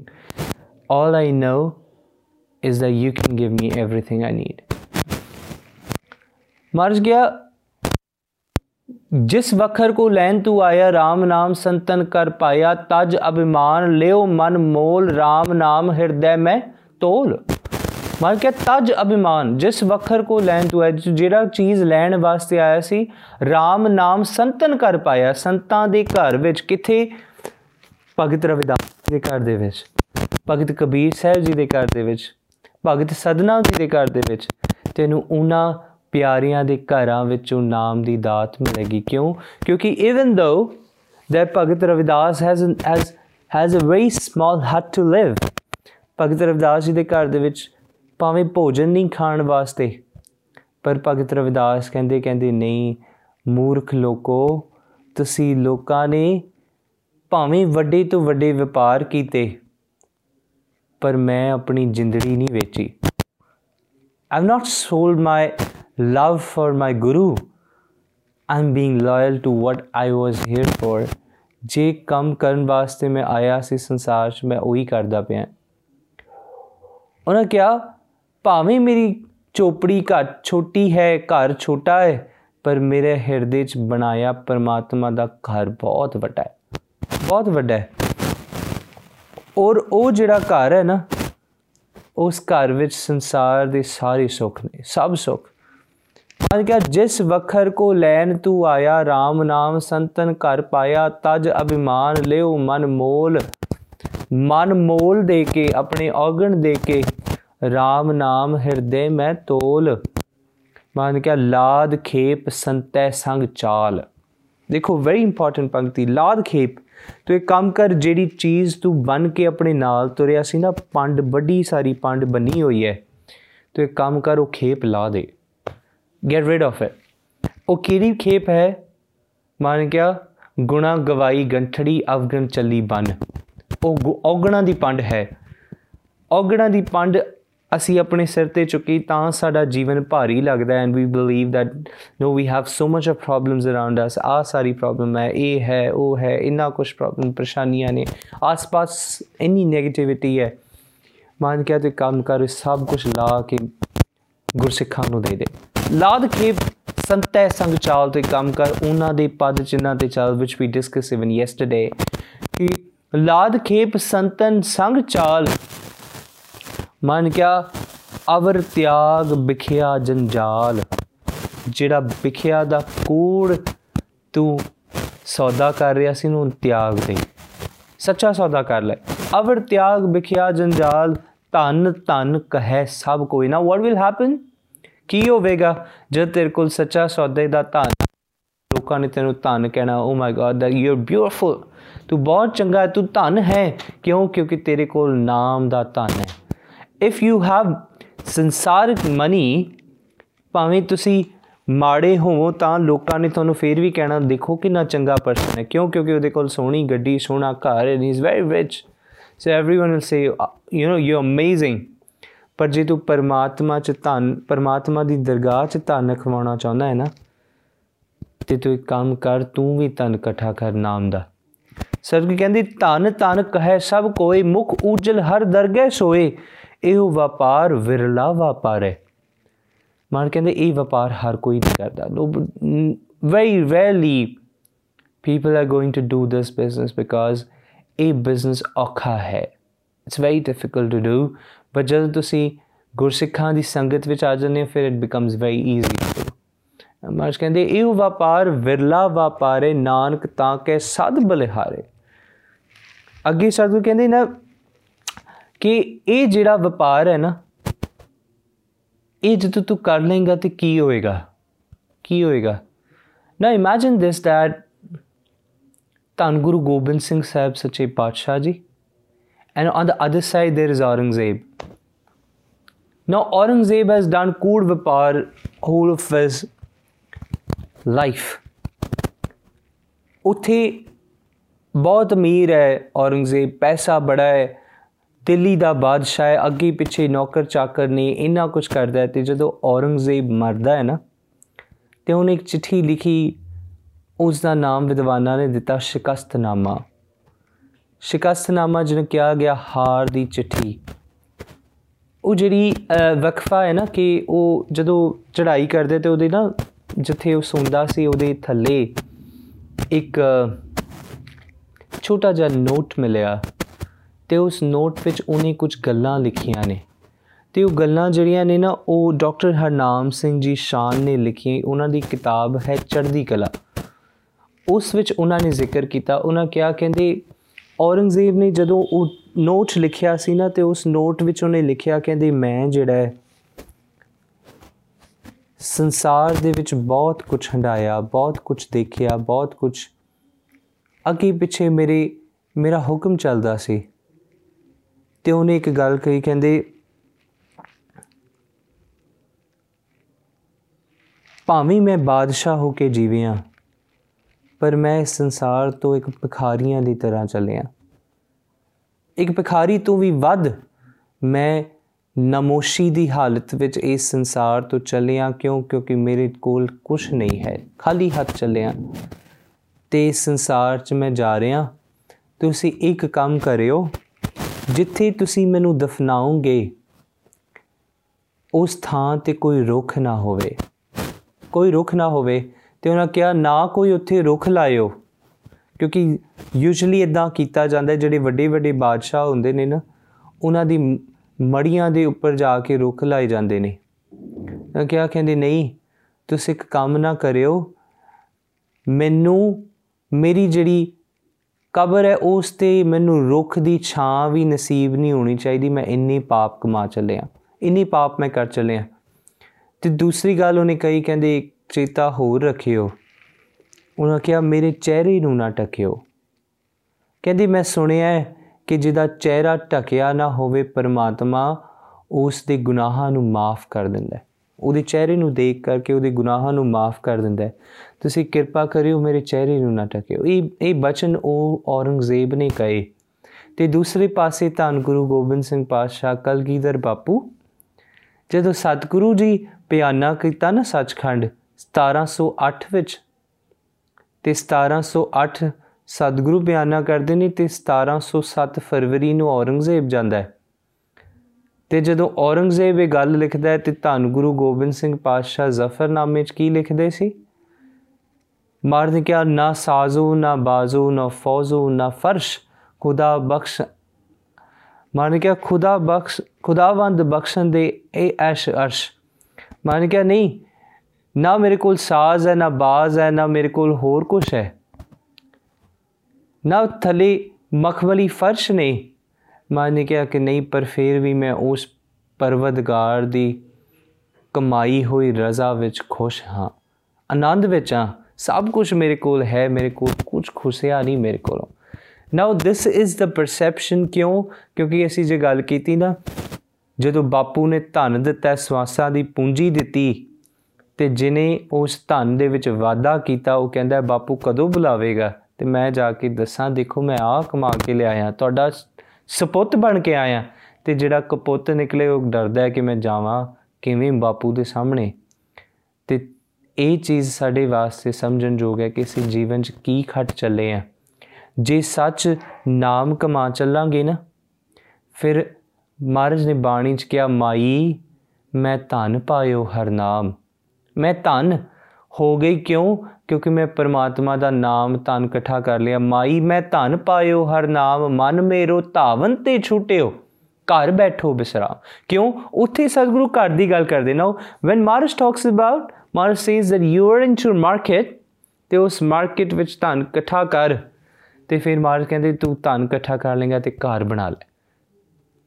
all i know is that you can give me everything i need ਮਰਜ ਗਿਆ ਜਿਸ ਵਖਰ ਕੋ ਲੈਨ ਤੂ ਆਇਆ RAM ਨਾਮ ਸੰਤਨ ਕਰ ਪਾਇਆ, ਤਜ ਅਭਿਮਾਨ ਲਿਓ ਮਨ ਮੋਲ RAM ਨਾਮ ਹਿਰਦੈ ਮੈਂ ਤੋਲ। ਮਨ ਕੇ ਤਜ ਅਭਿਮਾਨ, ਜਿਸ ਵਖਰ ਕੋ ਲੈਣ ਤੂੰ ਹੈ ਜਿਹੜਾ ਚੀਜ਼ ਲੈਣ ਵਾਸਤੇ ਆਇਆ ਸੀ RAM ਨਾਮ ਸੰਤਨ ਕਰ ਪਾਇਆ, ਸੰਤਾਂ ਦੇ ਘਰ ਵਿੱਚ ਕਿਥੇ? ਭਗਤ ਰਵਿਦਾਸ ਦੇ ਘਰ ਦੇ ਵਿੱਚ, ਭਗਤ ਕਬੀਰ ਸਾਹਿਬ ਜੀ ਦੇ ਘਰ ਦੇ ਵਿੱਚ, ਭਗਤ ਸਦਨਾ ਜੀ ਦੇ ਘਰ ਦੇ ਵਿੱਚ, ਤੈਨੂੰ ਉਹਨਾਂ ਪਿਆਰਿਆਂ ਦੇ ਘਰਾਂ ਵਿੱਚੋਂ ਨਾਮ ਦੀ ਦਾਤ ਮਿਲੇਗੀ। ਕਿਉਂ? ਕਿਉਂਕਿ ਇਵਨ ਦੋ that Bhagat Ravidas has has has a very small hut to live, ਭਗਤ ਰਵਿਦਾਸ ਜੀ ਦੇ ਘਰ ਦੇ ਵਿੱਚ ਭਾਵੇਂ ਭੋਜਨ ਨਹੀਂ ਖਾਣ ਵਾਸਤੇ, ਪਰ ਭਗਤ ਰਵਿਦਾਸ ਕਹਿੰਦੇ ਕਹਿੰਦੇ, ਨਹੀਂ, ਮੂਰਖ ਲੋਕੋ, ਤੁਸੀਂ ਲੋਕਾਂ ਨੇ ਭਾਵੇਂ ਵੱਡੇ ਤੋਂ ਵੱਡੇ ਵਪਾਰ ਕੀਤੇ, ਪਰ ਮੈਂ ਆਪਣੀ ਜ਼ਿੰਦਗੀ ਨਹੀਂ ਵੇਚੀ। I have not sold my love for my guru I am being loyal to what I was here for ਜੇ ਕੰਮ ਕਰਨ ਵਾਸਤੇ ਮੈਂ ਆਇਆ ਸੀ ਸੰਸਾਰ 'ਚ, ਮੈਂ ਉਹੀ ਕਰਦਾ ਪਿਆ। ਉਹਨਾਂ ਕਿਹਾ, ਭਾਵੇਂ ਮੇਰੀ ਚੋਪੜੀ ਘਰ ਛੋਟੀ ਹੈ, ਘਰ ਛੋਟਾ ਹੈ, ਪਰ ਮੇਰੇ ਹਿਰਦੇ 'ਚ ਬਣਾਇਆ ਪਰਮਾਤਮਾ ਦਾ ਘਰ ਬਹੁਤ ਵੱਡਾ ਹੈ। ਬਹੁਤ ਵੱਡਾ ਹੈ। ਔਰ ਉਹ ਜਿਹੜਾ ਘਰ ਹੈ ਨਾ, ਉਸ ਘਰ ਵਿੱਚ ਸੰਸਾਰ ਦੇ ਸਾਰੇ ਸੁੱਖ ਨੇ, ਸਭ ਸੁੱਖ। ਮਨ ਕਿਹਾ ਜਿਸ ਵਖਰ ਕੋ ਲੈਨ ਤੂੰ ਆਇਆ RAM ਨਾਮ ਸੰਤਨ ਘਰ ਪਾਇਆ, ਤਜ ਅਭਿਮਾਨ ਲਿਓ ਮਨ ਮੋਲ। ਮਨ ਮੋਲ ਦੇ ਕੇ, ਆਪਣੇ ਔਗਣ ਦੇ ਕੇ RAM ਨਾਮ ਹਿਰਦੇ ਮੈਂ ਤੋਲ। ਮਨ ਕਿਹਾ, ਲਾਦ, ਖੇਪ, ਸੰਤੈ, ਸੰਗ, ਚਾਲ। ਦੇਖੋ ਵੈਰੀ ਇੰਪੋਰਟੈਂਟ ਪੰਕਤੀ, ਲਾਦ, ਖੇਪ। ਤੂੰ ਇੱਕ ਕੰਮ ਕਰ, ਜਿਹੜੀ ਚੀਜ਼ ਤੂੰ ਬਨ ਕੇ ਆਪਣੇ ਨਾਲ ਤੁਰਿਆ ਸੀ ਨਾ, ਪੰਡ, ਵੱਡੀ ਸਾਰੀ ਪੰਡ ਬਣੀ ਹੋਈ ਹੈ। ਤੂੰ ਇੱਕ ਕੰਮ ਕਰ, ਉਹ ਖੇਪ ਲਾ ਦੇ। ਗੈਟ ਰਿਡ ਆਫ ਇਟ ਉਹ ਕਿਹੜੀ ਖੇਪ ਹੈ? ਮਨ ਕਿਹਾ, ਗੁਣਾ ਗਵਾਈ ਗੰਠੜੀ, ਅਵਗਣ ਚੱਲੀ ਬਨ। ਉਹ ਔਗਣਾ ਦੀ ਪੰਡ ਹੈ। ਔਗਣਾ ਦੀ ਪੰਡ ਅਸੀਂ ਆਪਣੇ ਸਿਰ ਤੇ ਚੁੱਕੀ ਤਾਂ ਸਾਡਾ ਜੀਵਨ ਭਾਰੀ ਲੱਗਦਾ and we believe that no we have so much of problems around us ਆ ਸਾਰੀ ਪ੍ਰੋਬਲਮ ਹੈ, ਇਹ ਹੈ, ਉਹ ਹੈ, ਇੰਨਾ ਕੁਝ ਪ੍ਰੋਬਲਮ ਪਰੇਸ਼ਾਨੀਆਂ ਨੇ। ਆਸ-ਪਾਸ ਇੰਨੀ 네ਗੇਟਿਵਿਟੀ ਹੈ ਮਾਨ ਕਿਹਾ, ਤੇ ਕੰਮ ਕਰ, ਸਭ ਕੁਝ ਲਾ ਕੇ ਗੁਰਸਿੱਖਾਂ ਨੂੰ ਦੇ ਦੇ। ਲਾਦ ਕੇ ਸੰਤੈ ਸੰਗ ਚਾਲ ਤੇ ਕੰਮ ਕਰ, ਉਹਨਾਂ ਦੇ ਪਦ ਚਿੰਨਾਂ ਤੇ ਚਾਲ which we discussed even yesterday ਕਿ ਲਾਦ ਖੇਪ ਸੰਤਨ ਸੰਗ ਚਾਲ, ਮਨ ਕਿਆ ਅਵਰ ਤਿਆਗ ਵਿਖਿਆ ਜੰਜਾਲ, ਜਿਹੜਾ ਵਿਖਿਆ ਦਾ ਕੂੜ ਤੂੰ ਸੌਦਾ ਕਰ ਰਿਹਾ ਸੀ ਨੂੰ ਤਿਆਗ ਦੇ। ਸੱਚਾ ਸੌਦਾ ਕਰ ਲੈ। ਅਵਰ ਤਿਆਗ ਵਿਖਿਆ ਜੰਜਾਲ, ਧਨ ਧਨ ਕਹੈ ਸਭ ਕੋਈ। ਨਾ ਵਾਟ ਵਿਲ ਹੈਪਨ ਕੀ ਹੋਵੇਗਾ ਜਦ ਤੇਰੇ ਕੋਲ ਸੱਚਾ ਸੌਦੇ ਦਾ ਧਨ ਲੋਕਾਂ ਨੇ ਤੈਨੂੰ ਧਨ ਕਹਿਣਾ ਓ my God that you are beautiful ਤੂੰ ਬਹੁਤ ਚੰਗਾ ਤੂੰ ਧਨ ਹੈ। ਕਿਉਂ? ਕਿਉਂਕਿ ਤੇਰੇ ਕੋਲ ਨਾਮ ਦਾ ਧਨ ਹੈ। ਇਫ ਯੂ ਹੈਵ ਸੰਸਾਰਿਕ ਮਨੀ ਭਾਵੇਂ ਤੁਸੀਂ ਮਾੜੇ ਹੋਵੋ, ਤਾਂ ਲੋਕਾਂ ਨੇ ਤੁਹਾਨੂੰ ਫੇਰ ਵੀ ਕਹਿਣਾ, ਦੇਖੋ ਕਿੰਨਾ ਚੰਗਾ ਪਰਸਨ ਹੈ। ਕਿਉਂ? ਕਿਉਂਕਿ ਉਹਦੇ ਕੋਲ ਸੋਹਣੀ ਗੱਡੀ, ਸੋਹਣਾ ਘਰ ਹੈ he is very rich so everyone will say uh, you know, you're amazing. ਪਰ ਜੇ ਤੂੰ ਪਰਮਾਤਮਾ ਚ ਧਨ, ਪਰਮਾਤਮਾ ਦੀ ਦਰਗਾਹ ਚ ਧਨ ਖਵਾਉਣਾ ਚਾਹੁੰਦਾ ਹੈ ਨਾ, ਤੇ ਤੂੰ ਇੱਕ ਕੰਮ ਕਰ, ਤੂੰ ਵੀ ਧਨ ਇਕੱਠਾ ਕਰ ਨਾਮ ਦਾ। ਸਰਗ ਕਹਿੰਦੀ, ਧਨ ਧਨ ਕਹੇ ਸਭ ਕੋਈ ਮੁਖ ਉਜਲ ਹਰ ਦਰਗਹਿ ਸੋਏ, ਇਹੋ ਵਪਾਰ ਵਿਰਲਾ ਵਪਾਰ ਹੈ। ਮਾਨ ਕਹਿੰਦੇ, ਇਹ ਵਪਾਰ ਹਰ ਕੋਈ ਨਹੀਂ ਕਰਦਾ। Very rarely people are going to do this business because ਇਹ ਬਿਜ਼ਨਸ ਔਖਾ ਹੈ। It's very difficult to do but ਜਦੋਂ ਤੁਸੀਂ ਗੁਰਸਿੱਖਾਂ ਦੀ ਸੰਗਤ ਵਿੱਚ ਆ ਜਾਂਦੇ ਹੋ, ਫਿਰ it becomes very easy to do Marx ਕਹਿੰਦੇ, ਇਹ ਵਪਾਰ ਵਿਰਲਾ ਵਪਾਰੇ, ਨਾਨਕ ਤਾਂ ਕੇ ਸਦ ਬਲਿਹਾਰੇ। ਅੱਗੇ ਸਤਿਗੁਰ ਕਹਿੰਦੇ ਨਾ ਕਿ ਇਹ ਜਿਹੜਾ ਵਪਾਰ ਹੈ ਨਾ, ਇਹ ਜਦੋਂ ਤੂੰ ਕਰ ਲੇਗਾ ਤੇ ਕੀ ਹੋਏਗਾ? ਕੀ ਹੋਏਗਾ? ਨਾ ਇਮੇਜਿਨ ਦਿਸ ਦੈਟ ਧੰਨ ਗੁਰੂ ਗੋਬਿੰਦ ਸਿੰਘ ਸਾਹਿਬ ਸੱਚੇ ਪਾਤਸ਼ਾਹ ਜੀ and on the other side, there is Aurangzeb. Now, Aurangzeb has done Kood Vipar whole of his life. ਉੱਥੇ ਬਹੁਤ ਅਮੀਰ ਹੈ ਔਰੰਗਜ਼ੇਬ ਪੈਸਾ ਬੜਾ ਹੈ ਦਿੱਲੀ ਦਾ ਬਾਦਸ਼ਾਹ ਹੈ ਅੱਗੇ ਪਿੱਛੇ ਨੌਕਰ ਚਾਕਰ ਨੇ ਇੰਨਾ ਕੁਝ ਕਰਦਾ ਹੈ ਤੇ ਜਦੋਂ ਔਰੰਗਜ਼ੇਬ ਮਰਦਾ ਹੈ ਨਾ ਤੇ ਉਹਨੇ ਇੱਕ ਚਿੱਠੀ ਲਿਖੀ ਉਸ ਦਾ ਨਾਮ ਵਿਦਵਾਨਾਂ ਨੇ ਦਿੱਤਾ ਸ਼ਿਕਸਤਨਾਮਾ ਸ਼ਿਕਸਤਨਾਮਾ ਜਿਹਨੂੰ ਕਿਹਾ ਗਿਆ ਹਾਰ ਦੀ ਚਿੱਠੀ। ਉਹ ਜਿਹੜੀ ਵਕਫਾ ਹੈ ਨਾ ਕਿ ਉਹ ਜਦੋਂ ਚੜ੍ਹਾਈ ਕਰਦੇ ਤੇ ਉਹਦੇ ਨਾ ਜਿੱਥੇ ਉਹ ਸੌਂਦਾ ਸੀ ਉਹਦੇ ਥੱਲੇ ਇੱਕ ਛੋਟਾ ਜਿਹਾ ਨੋਟ ਮਿਲਿਆ ਤੇ ਉਸ ਨੋਟ ਵਿੱਚ ਉਹਨੇ ਕੁਝ ਗੱਲਾਂ ਲਿਖੀਆਂ ਨੇ। ਤੇ ਉਹ ਗੱਲਾਂ ਜਿਹੜੀਆਂ ਨੇ ਨਾ, ਉਹ ਡਾਕਟਰ ਹਰਨਾਮ ਸਿੰਘ ਜੀ ਸ਼ਾਨ ਨੇ ਲਿਖੀ ਉਹਨਾਂ ਦੀ ਕਿਤਾਬ ਹੈ ਚੜ੍ਹਦੀ ਕਲਾ। ਉਸ ਵਿੱਚ ਉਹਨਾਂ ਨੇ ਜ਼ਿਕਰ ਕੀਤਾ, ਉਹਨਾਂ ਕਿਹਾ, ਕਹਿੰਦੇ ਔਰੰਗਜ਼ੇਬ ਨੇ ਜਦੋਂ ਉਹ ਨੋਟ ਲਿਖਿਆ ਸੀ ਨਾ ਤੇ ਉਸ ਨੋਟ ਵਿੱਚ ਉਹਨੇ ਲਿਖਿਆ ਕਹਿੰਦੇ, ਮੈਂ ਜਿਹੜਾ ਹੈ, ਸੰਸਾਰ ਦੇ ਵਿੱਚ ਬਹੁਤ ਕੁਝ ਹੰਡਾਇਆ ਬਹੁਤ ਕੁਝ ਦੇਖਿਆ, ਬਹੁਤ ਕੁਝ ਅੱਗੇ ਪਿੱਛੇ ਮੇਰੇ, ਮੇਰਾ ਹੁਕਮ ਚੱਲਦਾ ਸੀ। ਤੇ ਉਹਨੇ ਇੱਕ ਗੱਲ ਕਹੀ, ਕਹਿੰਦੇ, ਭਾਵੇਂ ਮੈਂ ਬਾਦਸ਼ਾਹ ਹੋ ਕੇ ਜੀਵਿਆ, ਪਰ ਮੈਂ ਇਸ ਸੰਸਾਰ ਤੋਂ ਇੱਕ ਭਿਖਾਰੀਆਂ ਦੀ ਤਰ੍ਹਾਂ ਚੱਲਿਆ। ਇੱਕ ਭਿਖਾਰੀ ਤੋਂ ਵੀ ਵੱਧ ਮੈਂ ਨਮੋਸ਼ੀ ਦੀ ਹਾਲਤ ਵਿੱਚ ਇਸ ਸੰਸਾਰ ਤੋਂ ਚੱਲਿਆ ਕਿਉਂ? ਕਿਉਂਕਿ ਮੇਰੇ ਕੋਲ ਕੁਝ ਨਹੀਂ ਹੈ। ਖਾਲੀ ਹੱਥ ਚੱਲਿਆ। ਤੇ ਇਸ ਸੰਸਾਰ 'ਚ ਮੈਂ ਜਾ ਰਿਹਾ। ਤੁਸੀਂ ਇੱਕ ਕੰਮ ਕਰਿਓ। ਜਿੱਥੇ ਤੁਸੀਂ ਮੈਨੂੰ ਦਫਨਾਓਗੇ, ਉਸ ਥਾਂ ਤੇ ਕੋਈ ਰੁੱਖ ਨਾ ਹੋਵੇ। ਕੋਈ ਰੁੱਖ ਨਾ ਹੋਵੇ। ਤੇ ਉਹਨਾਂ ਕਿਹਾ, ਨਾ ਕੋਈ ਉੱਥੇ ਰੁੱਖ ਲਾਇਓ। ਕਿਉਂਕਿ ਯੂਜੂਲੀ ਇਦਾਂ ਕੀਤਾ ਜਾਂਦਾ ਜਿਹੜੇ ਵੱਡੇ ਵੱਡੇ ਬਾਦਸ਼ਾਹ ਹੁੰਦੇ ਨੇ ਨਾ, ਉਹਨਾਂ ਦੀ ਮੜੀਆਂ ਦੇ ਉੱਪਰ ਜਾ ਕੇ ਰੁੱਖ ਲਾਏ ਜਾਂਦੇ ਨੇ। ਤਾਂ ਕਿਹਾ ਕਹਿੰਦੇ, ਨਹੀਂ, ਤੁਸੀਂ ਇੱਕ ਕੰਮ ਨਾ ਕਰਿਓ। ਮੈਨੂੰ, ਮੇਰੀ ਜਿਹੜੀ ਕਬਰ ਹੈ, ਉਸ ਤੇ ਮੈਨੂੰ ਰੁੱਖ ਦੀ ਛਾਂ ਵੀ ਨਸੀਬ ਨਹੀਂ ਹੋਣੀ ਚਾਹੀਦੀ। ਮੈਂ ਇੰਨੀ ਪਾਪ ਕਮਾ ਚੱਲਿਆ ਇੰਨੀ ਪਾਪ ਮੈਂ ਕਰ ਚੱਲਿਆ ਤੇ ਦੂਸਰੀ ਗੱਲ ਉਹਨੇ ਕਹੀ, ਕਹਿੰਦੇ, ਚੇਤਾ ਹੋਰ ਰੱਖਿਓ। ਉਹਨਾਂ ਕਿਹਾ, ਮੇਰੇ ਚਿਹਰੇ ਨੂੰ ਨਾ ਟਕਿਓ ਕਹਿੰਦੀ, ਮੈਂ ਸੁਣਿਆ ਕਿ ਜਿਹਦਾ ਚਿਹਰਾ ਟਕਿਆ ਨਾ ਹੋਵੇ, ਪਰਮਾਤਮਾ ਉਸ ਦੇ ਗੁਨਾਹਾਂ ਨੂੰ ਮਾਫ ਕਰ ਦਿੰਦਾ ਹੈ। ਉਹਦੇ ਚਿਹਰੇ ਨੂੰ ਦੇਖ ਕਰਕੇ ਉਹਦੇ ਗੁਨਾਹਾਂ ਨੂੰ ਮਾਫ ਕਰ ਦਿੰਦਾ ਹੈ। ਤੁਸੀਂ ਕਿਰਪਾ ਕਰਿਓ, ਮੇਰੇ ਚਿਹਰੇ ਨੂੰ ਨਾ ਟਕਿਓ ਇਹ ਇਹ ਬਚਨ ਉਹ ਔਰੰਗਜ਼ੇਬ ਨੇ ਕਹੇ। ਤੇ ਦੂਸਰੇ ਪਾਸੇ ਧੰਨ ਗੁਰੂ ਗੋਬਿੰਦ ਸਿੰਘ ਪਾਤਸ਼ਾਹ ਕਲਗੀਧਰ ਬਾਪੂ, ਜਦੋਂ ਸਤਿਗੁਰੂ ਜੀ ਪਿਆਨਾ ਕੀਤਾ ਨਾ ਸੱਚਖੰਡ 1708 ਵਿੱਚ ਤੇ 1708 ਸਤਿਗੁਰੂ ਬਿਆਨਾ ਕਰਦੇ ਨੇ ਤੇ 1707 ਫਰਵਰੀ ਨੂੰ ਔਰੰਗਜ਼ੇਬ ਜਾਂਦਾ ਹੈ। ਤੇ ਜਦੋਂ ਔਰੰਗਜ਼ੇਬ ਇਹ ਗੱਲ ਲਿਖਦਾ ਹੈ ਤੇ ਧੰਨ ਗੁਰੂ ਗੋਬਿੰਦ ਸਿੰਘ ਪਾਤਸ਼ਾਹ ਜ਼ਫਰਨਾਮੇ 'ਚ ਕੀ ਲਿਖਦੇ ਸੀ? ਮਰਦ ਕਿਆ ਨਾ ਸਾਜ਼ੋ, ਨਾ ਬਾਜ਼ੋ, ਨਾ ਫੌਜ਼ੋ, ਨਾ ਫਰਸ਼, ਖੁਦਾ ਬਖਸ਼ ਮਾਨ ਕਿਆ ਖੁਦਾ ਬਖਸ਼, ਖੁਦਾਵੰਦ ਬਖਸ਼ਣ ਦੇ ਇਹ ਐਸ਼ ਅਰਸ਼। ਮਾਨ ਕਿਆ ਨਹੀਂ ਨਾ ਮੇਰੇ ਕੋਲ ਸਾਜ਼ ਹੈ, ਨਾ ਬਾਜ਼ ਹੈ, ਨਾ ਮੇਰੇ ਕੋਲ ਹੋਰ ਕੁਝ ਹੈ। ਨਾ ਥਲੇ ਮਖਵਲੀ ਫਰਸ਼ ਨਹੀਂ ਮਾਨੇ ਕਿਹਾ ਕਿ ਨਹੀਂ, ਪਰ ਫਿਰ ਵੀ ਮੈਂ ਉਸ ਪਰਵਦਗਾਰ ਦੀ ਕਮਾਈ ਹੋਈ ਰਜ਼ਾ ਵਿੱਚ ਖੁਸ਼ ਹਾਂ, ਆਨੰਦ ਵਿੱਚ ਹਾਂ। ਸਭ ਕੁਝ ਮੇਰੇ ਕੋਲ ਹੈ, ਮੇਰੇ ਕੋਲ ਕੁਝ ਖੁਸ਼ਿਆ ਨਹੀਂ ਮੇਰੇ ਕੋਲੋਂ। Now this is the perception ਕਿਉਂ? ਕਿਉਂਕਿ ਅਸੀਂ ਜੇ ਗੱਲ ਕੀਤੀ ਨਾ, ਜਦੋਂ ਬਾਪੂ ਨੇ ਧਨ ਦਿੱਤਾ, ਸਵਾਸਾਂ ਦੀ ਪੂੰਜੀ ਦਿੱਤੀ ਤੇ ਜਿਨੇ ਉਸ ਧਨ ਦੇ ਵਿੱਚ ਵਾਅਦਾ ਕੀਤਾ, ਉਹ ਕਹਿੰਦਾ, ਬਾਪੂ ਕਦੋਂ ਬੁਲਾਵੇਗਾ? ਤੇ ਮੈਂ ਜਾ ਕੇ ਦੱਸਾਂ, ਦੇਖੋ, ਮੈਂ ਆਹ ਕਮਾ ਕੇ ਲਿਆਇਆ ਤੁਹਾਡਾ ਸਪੁੱਤ ਬਣ ਕੇ ਆਇਆ ਤੇ ਜਿਹੜਾ ਕਪੁੱਤ ਨਿਕਲੇ, ਉਹ ਡਰਦਾ ਹੈ ਕਿ ਮੈਂ ਜਾਵਾਂ ਕਿਵੇਂ ਬਾਪੂ ਦੇ ਸਾਹਮਣੇ। ਤੇ ਇਹ ਚੀਜ਼ ਸਾਡੇ ਵਾਸਤੇ ਸਮਝਣ ਯੋਗ ਹੈ ਕਿ ਅਸੀਂ ਜੀਵਨ 'ਚ ਕੀ ਖੱਟ ਚੱਲੇ ਆ ਜੇ ਸੱਚ ਨਾਮ ਕਮਾ ਚੱਲਾਂਗੇ ਨਾ, ਫਿਰ ਮਹਾਰਾਜ ਨੇ ਬਾਣੀ 'ਚ ਕਿਹਾ, ਮਾਈ, ਮੈਂ ਧਨ ਪਾਇਓ ਹਰ ਨਾਮ। ਮੈਂ ਧਨ ਹੋ ਗਈ ਕਿਉਂ? ਕਿਉਂਕਿ ਮੈਂ ਪਰਮਾਤਮਾ ਦਾ ਨਾਮ ਧਨ ਇਕੱਠਾ ਕਰ ਲਿਆ। ਮਾਈ, ਮੈਂ ਧਨ ਪਾਇਓ ਹਰ ਨਾਮ। ਮਨ ਮੇਰੋ ਧਾਵਨ ਤੇ ਛੁਟਿਓ। ਘਰ ਬੈਠੋ ਬਿਸਰਾਮ। ਕਿਉਂ? ਉੱਥੇ ਸਤਿਗੁਰੂ ਘਰ ਦੀ ਗੱਲ ਕਰਦੇ। ਨਾ when Marx talks about Marx says that you are into market ਤੇ ਉਸ ਮਾਰਕੀਟ ਵਿੱਚ ਧਨ ਇਕੱਠਾ ਕਰ। ਤੇ ਫਿਰ ਮਾਰਸ ਕਹਿੰਦੇ, ਤੂੰ ਧਨ ਇਕੱਠਾ ਕਰ ਲੇਗਾ ਤੇ ਘਰ ਬਣਾ ਲੈ।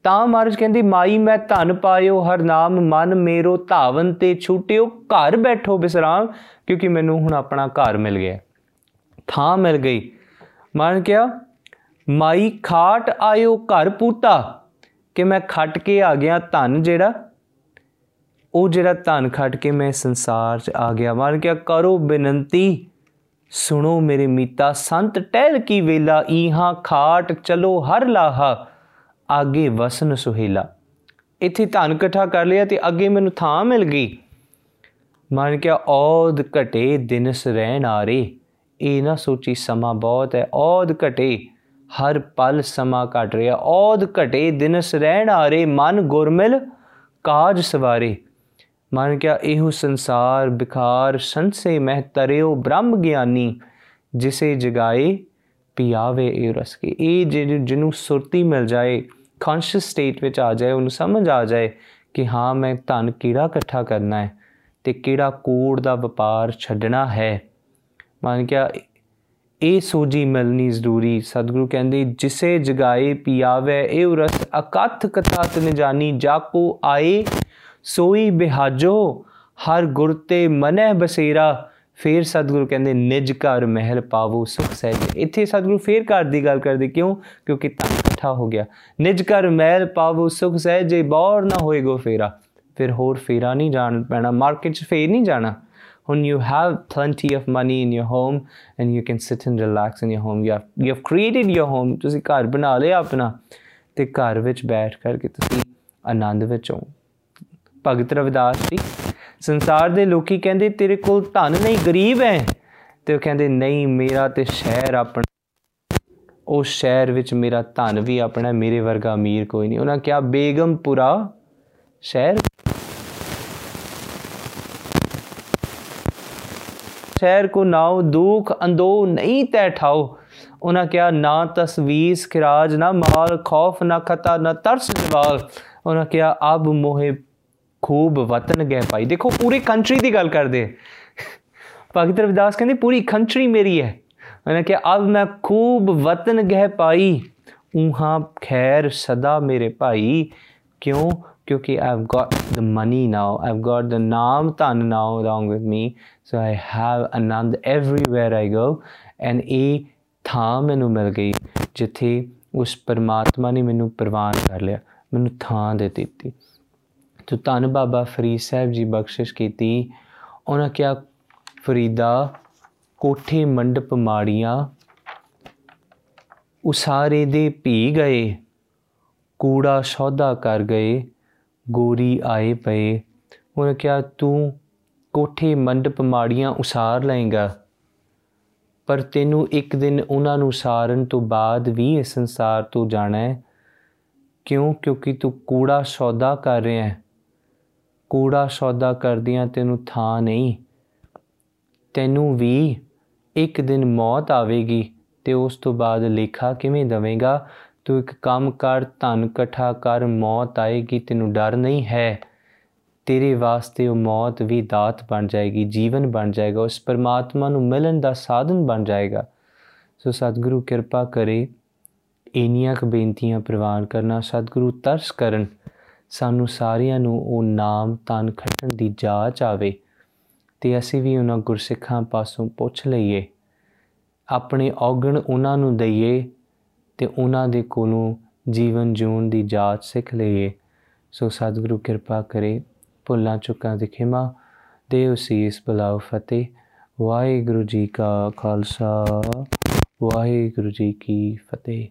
ਤਾਂ ਮਾਰਜ ਕਹਿੰਦੀ, ਮਾਈ, ਮੈਂ ਧਨ ਪਾਇਓ, ਹਰ ਨਾਮ ਮਨ ਮੇਰੋ, ਧਾਵਨ ਤੇ ਛੁਟਿਓ, ਘਰ ਬੈਠੋ ਬਿਸਰਾਮ, ਕਿਉਂਕਿ ਮੈਨੂੰ ਹੁਣ ਆਪਣਾ ਘਰ ਮਿਲ ਗਿਆ। ਥਾਂ ਮਿਲ ਗਈ। ਮਨ ਕਿਹਾ, ਮਾਈ, ਖਾਟ ਆਇਓ ਘਰ ਪੂਤਾ, ਕਿ ਮੈਂ ਖੱਟ ਕੇ ਆ ਗਿਆ ਧਨ ਜਿਹੜਾ, ਉਹ ਜਿਹੜਾ ਧਨ ਖੱਟ ਕੇ ਮੈਂ ਸੰਸਾਰ 'ਚ ਆ ਗਿਆ। ਮਨ ਕਿਹਾ, ਕਰੋ ਬੇਨੰਤੀ, ਸੁਣੋ ਮੇਰੇ ਮੀਤਾ, ਸੰਤ ਟਹਿਲ ਕੀ ਵੇਲਾ, ਈਹਾਂ ਖਾਟ ਚਲੋ ਹਰ ਲਾਹਾ। ਅੱਗੇ ਵਸਨ ਸੁਹੇਲਾ। ਇੱਥੇ ਧਨ ਇਕੱਠਾ ਕਰ ਲਿਆ ਤੇ ਅੱਗੇ ਮੈਨੂੰ ਥਾਂ ਮਿਲ ਗਈ। ਮਨ ਕਿਹਾ ਔਦ ਘਟੇ ਦਿਨਸ ਰਹਿਣ ਆਰੇ। ਇਹ ਨਾ ਸੋਚੀ ਸਮਾਂ ਬਹੁਤ ਹੈ ਔਦ ਘਟੇ ਹਰ ਪਲ ਸਮਾਂ ਘਟ ਰਿਹਾ। ਔਦ ਘਟੇ ਦਿਨਸ ਰਹਿਣ ਆਰੇ, ਮਨ ਗੁਰਮਿਲ ਕਾਜ ਸਵਾਰੇ। ਮਨ ਕਿਹਾ, ਇਹੋ ਸੰਸਾਰ ਬਿਖਾਰ ਸੰਸੇ ਮਹਿ ਤਰਿਓ ਬ੍ਰਹਮ ਗਿਆਨੀ, ਜਿਸੇ ਜਗਾਏ ਪਿਆਵੇ ਇਹ ਰਸ ਕੇ। ਇਹ ਜਿਹਨੂੰ ਸੁਰਤੀ ਮਿਲ ਜਾਏ ਕੌਨਸ਼ੀਅਸ ਸਟੇਟ ਵਿੱਚ ਆ ਜਾਏ, ਉਹਨੂੰ ਸਮਝ ਆ ਜਾਏ ਕਿ ਹਾਂ, ਮੈਂ ਧਨ ਕਿਹੜਾ ਇਕੱਠਾ ਕਰਨਾ ਹੈ ਤੇ ਕਿਹੜਾ ਕੂੜ ਦਾ ਵਪਾਰ ਛੱਡਣਾ ਹੈ। ਮੰਨ ਕਿਹਾ ਇਹ ਸੋਜੀ ਮਿਲਣੀ ਜ਼ਰੂਰੀ। ਸਤਿਗੁਰੂ ਕਹਿੰਦੇ, ਜਿਸੇ ਜਗਾਏ ਪਿਆਵੇ, ਇਹ ਰਸ ਅਕਥ ਕਥਾ ਤਨ ਜਾਨੀ। ਜਾਕੋ ਆਏ, ਸੋਈ ਬਿਹਾਜੋ, ਹਰ ਗੁਰ ਤੇ ਮਨਹਿ ਬਸੇਰਾ। ਫੇਰ ਸਤਿਗੁਰੂ ਕਹਿੰਦੇ, ਨਿਜ ਘਰ ਮਹਿਲ ਪਾਵੋ ਸੁਖ ਸਹਿਜ। ਇੱਥੇ ਸਤਿਗੁਰੂ ਫੇਰ ਘਰ ਦੀ ਗੱਲ ਕਰਦੇ, ਕਿਉਂ? ਕਿਉਂਕਿ ਤਾਂ ਇਕੱਠਾ ਹੋ ਗਿਆ। ਨਿਜ ਘਰ ਮਹਿਲ ਪਾਵੋ ਸੁਖ ਸਹਿਜ ਬੌਰ ਨਾ ਹੋਏਗੋ ਫੇਰਾ। ਫਿਰ ਹੋਰ ਫੇਰਾ ਨਹੀਂ ਜਾਣ ਪੈਣਾ, ਮਾਰਕੀਟ 'ਚ ਫੇਰ ਨਹੀਂ ਜਾਣਾ। when you have plenty of money in your home and you can sit and relax in your home. You have you have created your home. ਤੁਸੀਂ ਘਰ ਬਣਾ ਲਿਆ ਆਪਣਾ। ਤੇ ਘਰ ਵਿੱਚ ਬੈਠ ਕਰਕੇ ਤੁਸੀਂ ਆਨੰਦ ਵਿੱਚ ਹੋ ਭਗਤ ਰਵਿਦਾਸ ਜੀ ਸੰਸਾਰ ਦੇ ਲੋਕੀ ਕਹਿੰਦੇ, ਤੇਰੇ ਕੋਲ ਧਨ ਨਹੀਂ, ਗਰੀਬ ਹੈ। ਤੇ ਉਹ ਕਹਿੰਦੇ, ਨਹੀਂ, ਮੇਰਾ ਤੇ ਸ਼ਹਿਰ ਆਪਣਾ ਉਸ ਸ਼ਹਿਰ ਵਿੱਚ ਮੇਰਾ ਧਨ ਵੀ ਆਪਣਾ, ਮੇਰੇ ਵਰਗਾ ਅਮੀਰ ਕੋਈ ਨਹੀਂ। ਉਹਨਾਂ ਕਿਹਾ, ਬੇਗਮਪੁਰਾ ਸ਼ਹਿਰ? ਸ਼ਹਿਰ ਕੋ ਨਾਉ ਦੁਖ ਅੰਦੋ ਨਹੀਂ ਤੈ ਠਾਓ ਉਹਨਾਂ ਕਿਹਾ, ਨਾ ਤਸਵੀਸ ਖਿਰਾਜ, ਨਾ ਮਾਲ ਖੌਫ, ਨਾ ਖਤਾ, ਨਾ ਤਰਸ ਜਵਾਲ। ਉਹਨਾਂ ਕਿਹਾ, ਅਬ ਮੋਹੇ ਖੂਬ ਵਤਨ ਗਏ ਭਾਈ। ਦੇਖੋ, ਪੂਰੀ ਕੰਟਰੀ ਦੀ ਗੱਲ ਕਰਦੇ। ਭਗਤ ਰਵਿਦਾਸ ਕਹਿੰਦੇ, ਪੂਰੀ ਕੰਟਰੀ ਮੇਰੀ ਹੈ। ਉਹਨੇ ਕਿ ਅਬ ਮੈਂ ਖੂਬ ਵਤਨ ਗਹਿ ਪਾਈ ਉਹਾਂ ਖੈਰ ਸਦਾ ਮੇਰੇ ਭਾਈ। ਕਿਉਂ? ਕਿਉਂਕਿ I've got the money now I've got the ਨਾਮ ਧਨ now along with me so I have Anand everywhere I go and ਇਹ ਥਾਂ ਮੈਨੂੰ ਮਿਲ ਗਈ, ਜਿੱਥੇ ਉਸ ਪਰਮਾਤਮਾ ਨੇ ਮੈਨੂੰ ਪ੍ਰਵਾਨ ਕਰ ਲਿਆ। ਮੈਨੂੰ ਥਾਂ ਦੇ ਦਿੱਤੀ। ਤੋ ਧੰਨ ਬਾਬਾ ਫਰੀਦ ਸਾਹਿਬ ਜੀ ਬਖਸ਼ਿਸ਼ ਕੀਤੀ। ਉਹਨਾਂ ਕਿਹਾ, ਫਰੀਦਾ, ਕੋਠੇ ਮੰਡਪ ਮਾੜੀਆਂ, ਉਸਾਰੇ ਦੇ ਭੀ ਗਏ, ਕੂੜਾ ਸੌਦਾ ਕਰ ਗਏ, ਗੋਰੀ ਆਏ ਪਏ। ਉਹਨਾਂ ਕਿਹਾ, ਤੂੰ ਕੋਠੇ ਮੰਡਪ ਮਾੜੀਆਂ ਉਸਾਰ ਲਏਗਾ, ਪਰ ਤੈਨੂੰ ਇੱਕ ਦਿਨ ਉਹਨਾਂ ਨੂੰ ਸਾਰਨ ਤੋਂ ਬਾਅਦ ਵੀ ਇਸ ਸੰਸਾਰ ਤੋਂ ਜਾਣਾ ਹੈ। ਕਿਉਂ? ਕਿਉਂਕਿ ਤੂੰ ਕੂੜਾ ਸੌਦਾ ਕਰ ਰਿਹਾ ਹੈ। ਕੂੜਾ ਸੌਦਾ ਕਰਦਿਆਂ ਤੈਨੂੰ ਥਾਂ ਨਹੀਂ। ਤੈਨੂੰ ਵੀ ਇੱਕ ਦਿਨ ਮੌਤ ਆਵੇਗੀ ਤੇ ਉਸ ਤੋਂ ਬਾਅਦ ਲੇਖਾ ਕਿਵੇਂ ਦਵੇਂਗਾ? ਤੂੰ ਇੱਕ ਕੰਮ ਕਰ, ਧਨ ਇਕੱਠਾ ਕਰ, ਮੌਤ ਆਏਗੀ, ਤੈਨੂੰ ਡਰ ਨਹੀਂ ਹੈ। ਤੇਰੇ ਵਾਸਤੇ ਉਹ ਮੌਤ ਵੀ ਦਾਤ ਬਣ ਜਾਏਗੀ, ਜੀਵਨ ਬਣ ਜਾਏਗਾ, ਉਸ ਪਰਮਾਤਮਾ ਨੂੰ ਮਿਲਣ ਦਾ ਸਾਧਨ ਬਣ ਜਾਏਗਾ। ਸੋ ਸਤਿਗੁਰੂ ਕਿਰਪਾ ਕਰੇ, ਇਨੀਆਂ ਕ ਬੇਨਤੀਆਂ ਪ੍ਰਵਾਨ ਕਰਨਾ, ਸਤਿਗੁਰੂ ਤਰਸ ਕਰਨ। ਸਾਨੂੰ ਸਾਰਿਆਂ ਨੂੰ ਉਹ ਨਾਮ ਤਨ ਖੱਟਣ ਦੀ ਜਾਚ ਆਵੇ ਤੇ ਅਸੀਂ ਵੀ ਉਹਨਾਂ ਗੁਰਸਿੱਖਾਂ ਪਾਸੋਂ ਪੁੱਛ ਲਈਏ। ਆਪਣੇ ਔਗਣ ਉਹਨਾਂ ਨੂੰ ਦਈਏ ਤੇ ਉਹਨਾਂ ਦੇ ਕੋਲੋਂ ਜੀਵਨ ਜਿਉਣ ਦੀ ਜਾਚ ਸਿੱਖ ਲਈਏ। ਸੋ ਸਤਿਗੁਰੂ ਕਿਰਪਾ ਕਰੇ, ਭੁੱਲਾਂ ਚੁੱਕਾਂ ਦੀ ਖਿਮਾ ਦੇ ਉਸੀਸ ਬਲਾਉ ਫਤਿਹ। ਵਾਹਿਗੁਰੂ ਜੀ ਕਾ ਖਾਲਸਾ, ਵਾਹਿਗੁਰੂ ਜੀ ਕੀ ਫਤਿਹ।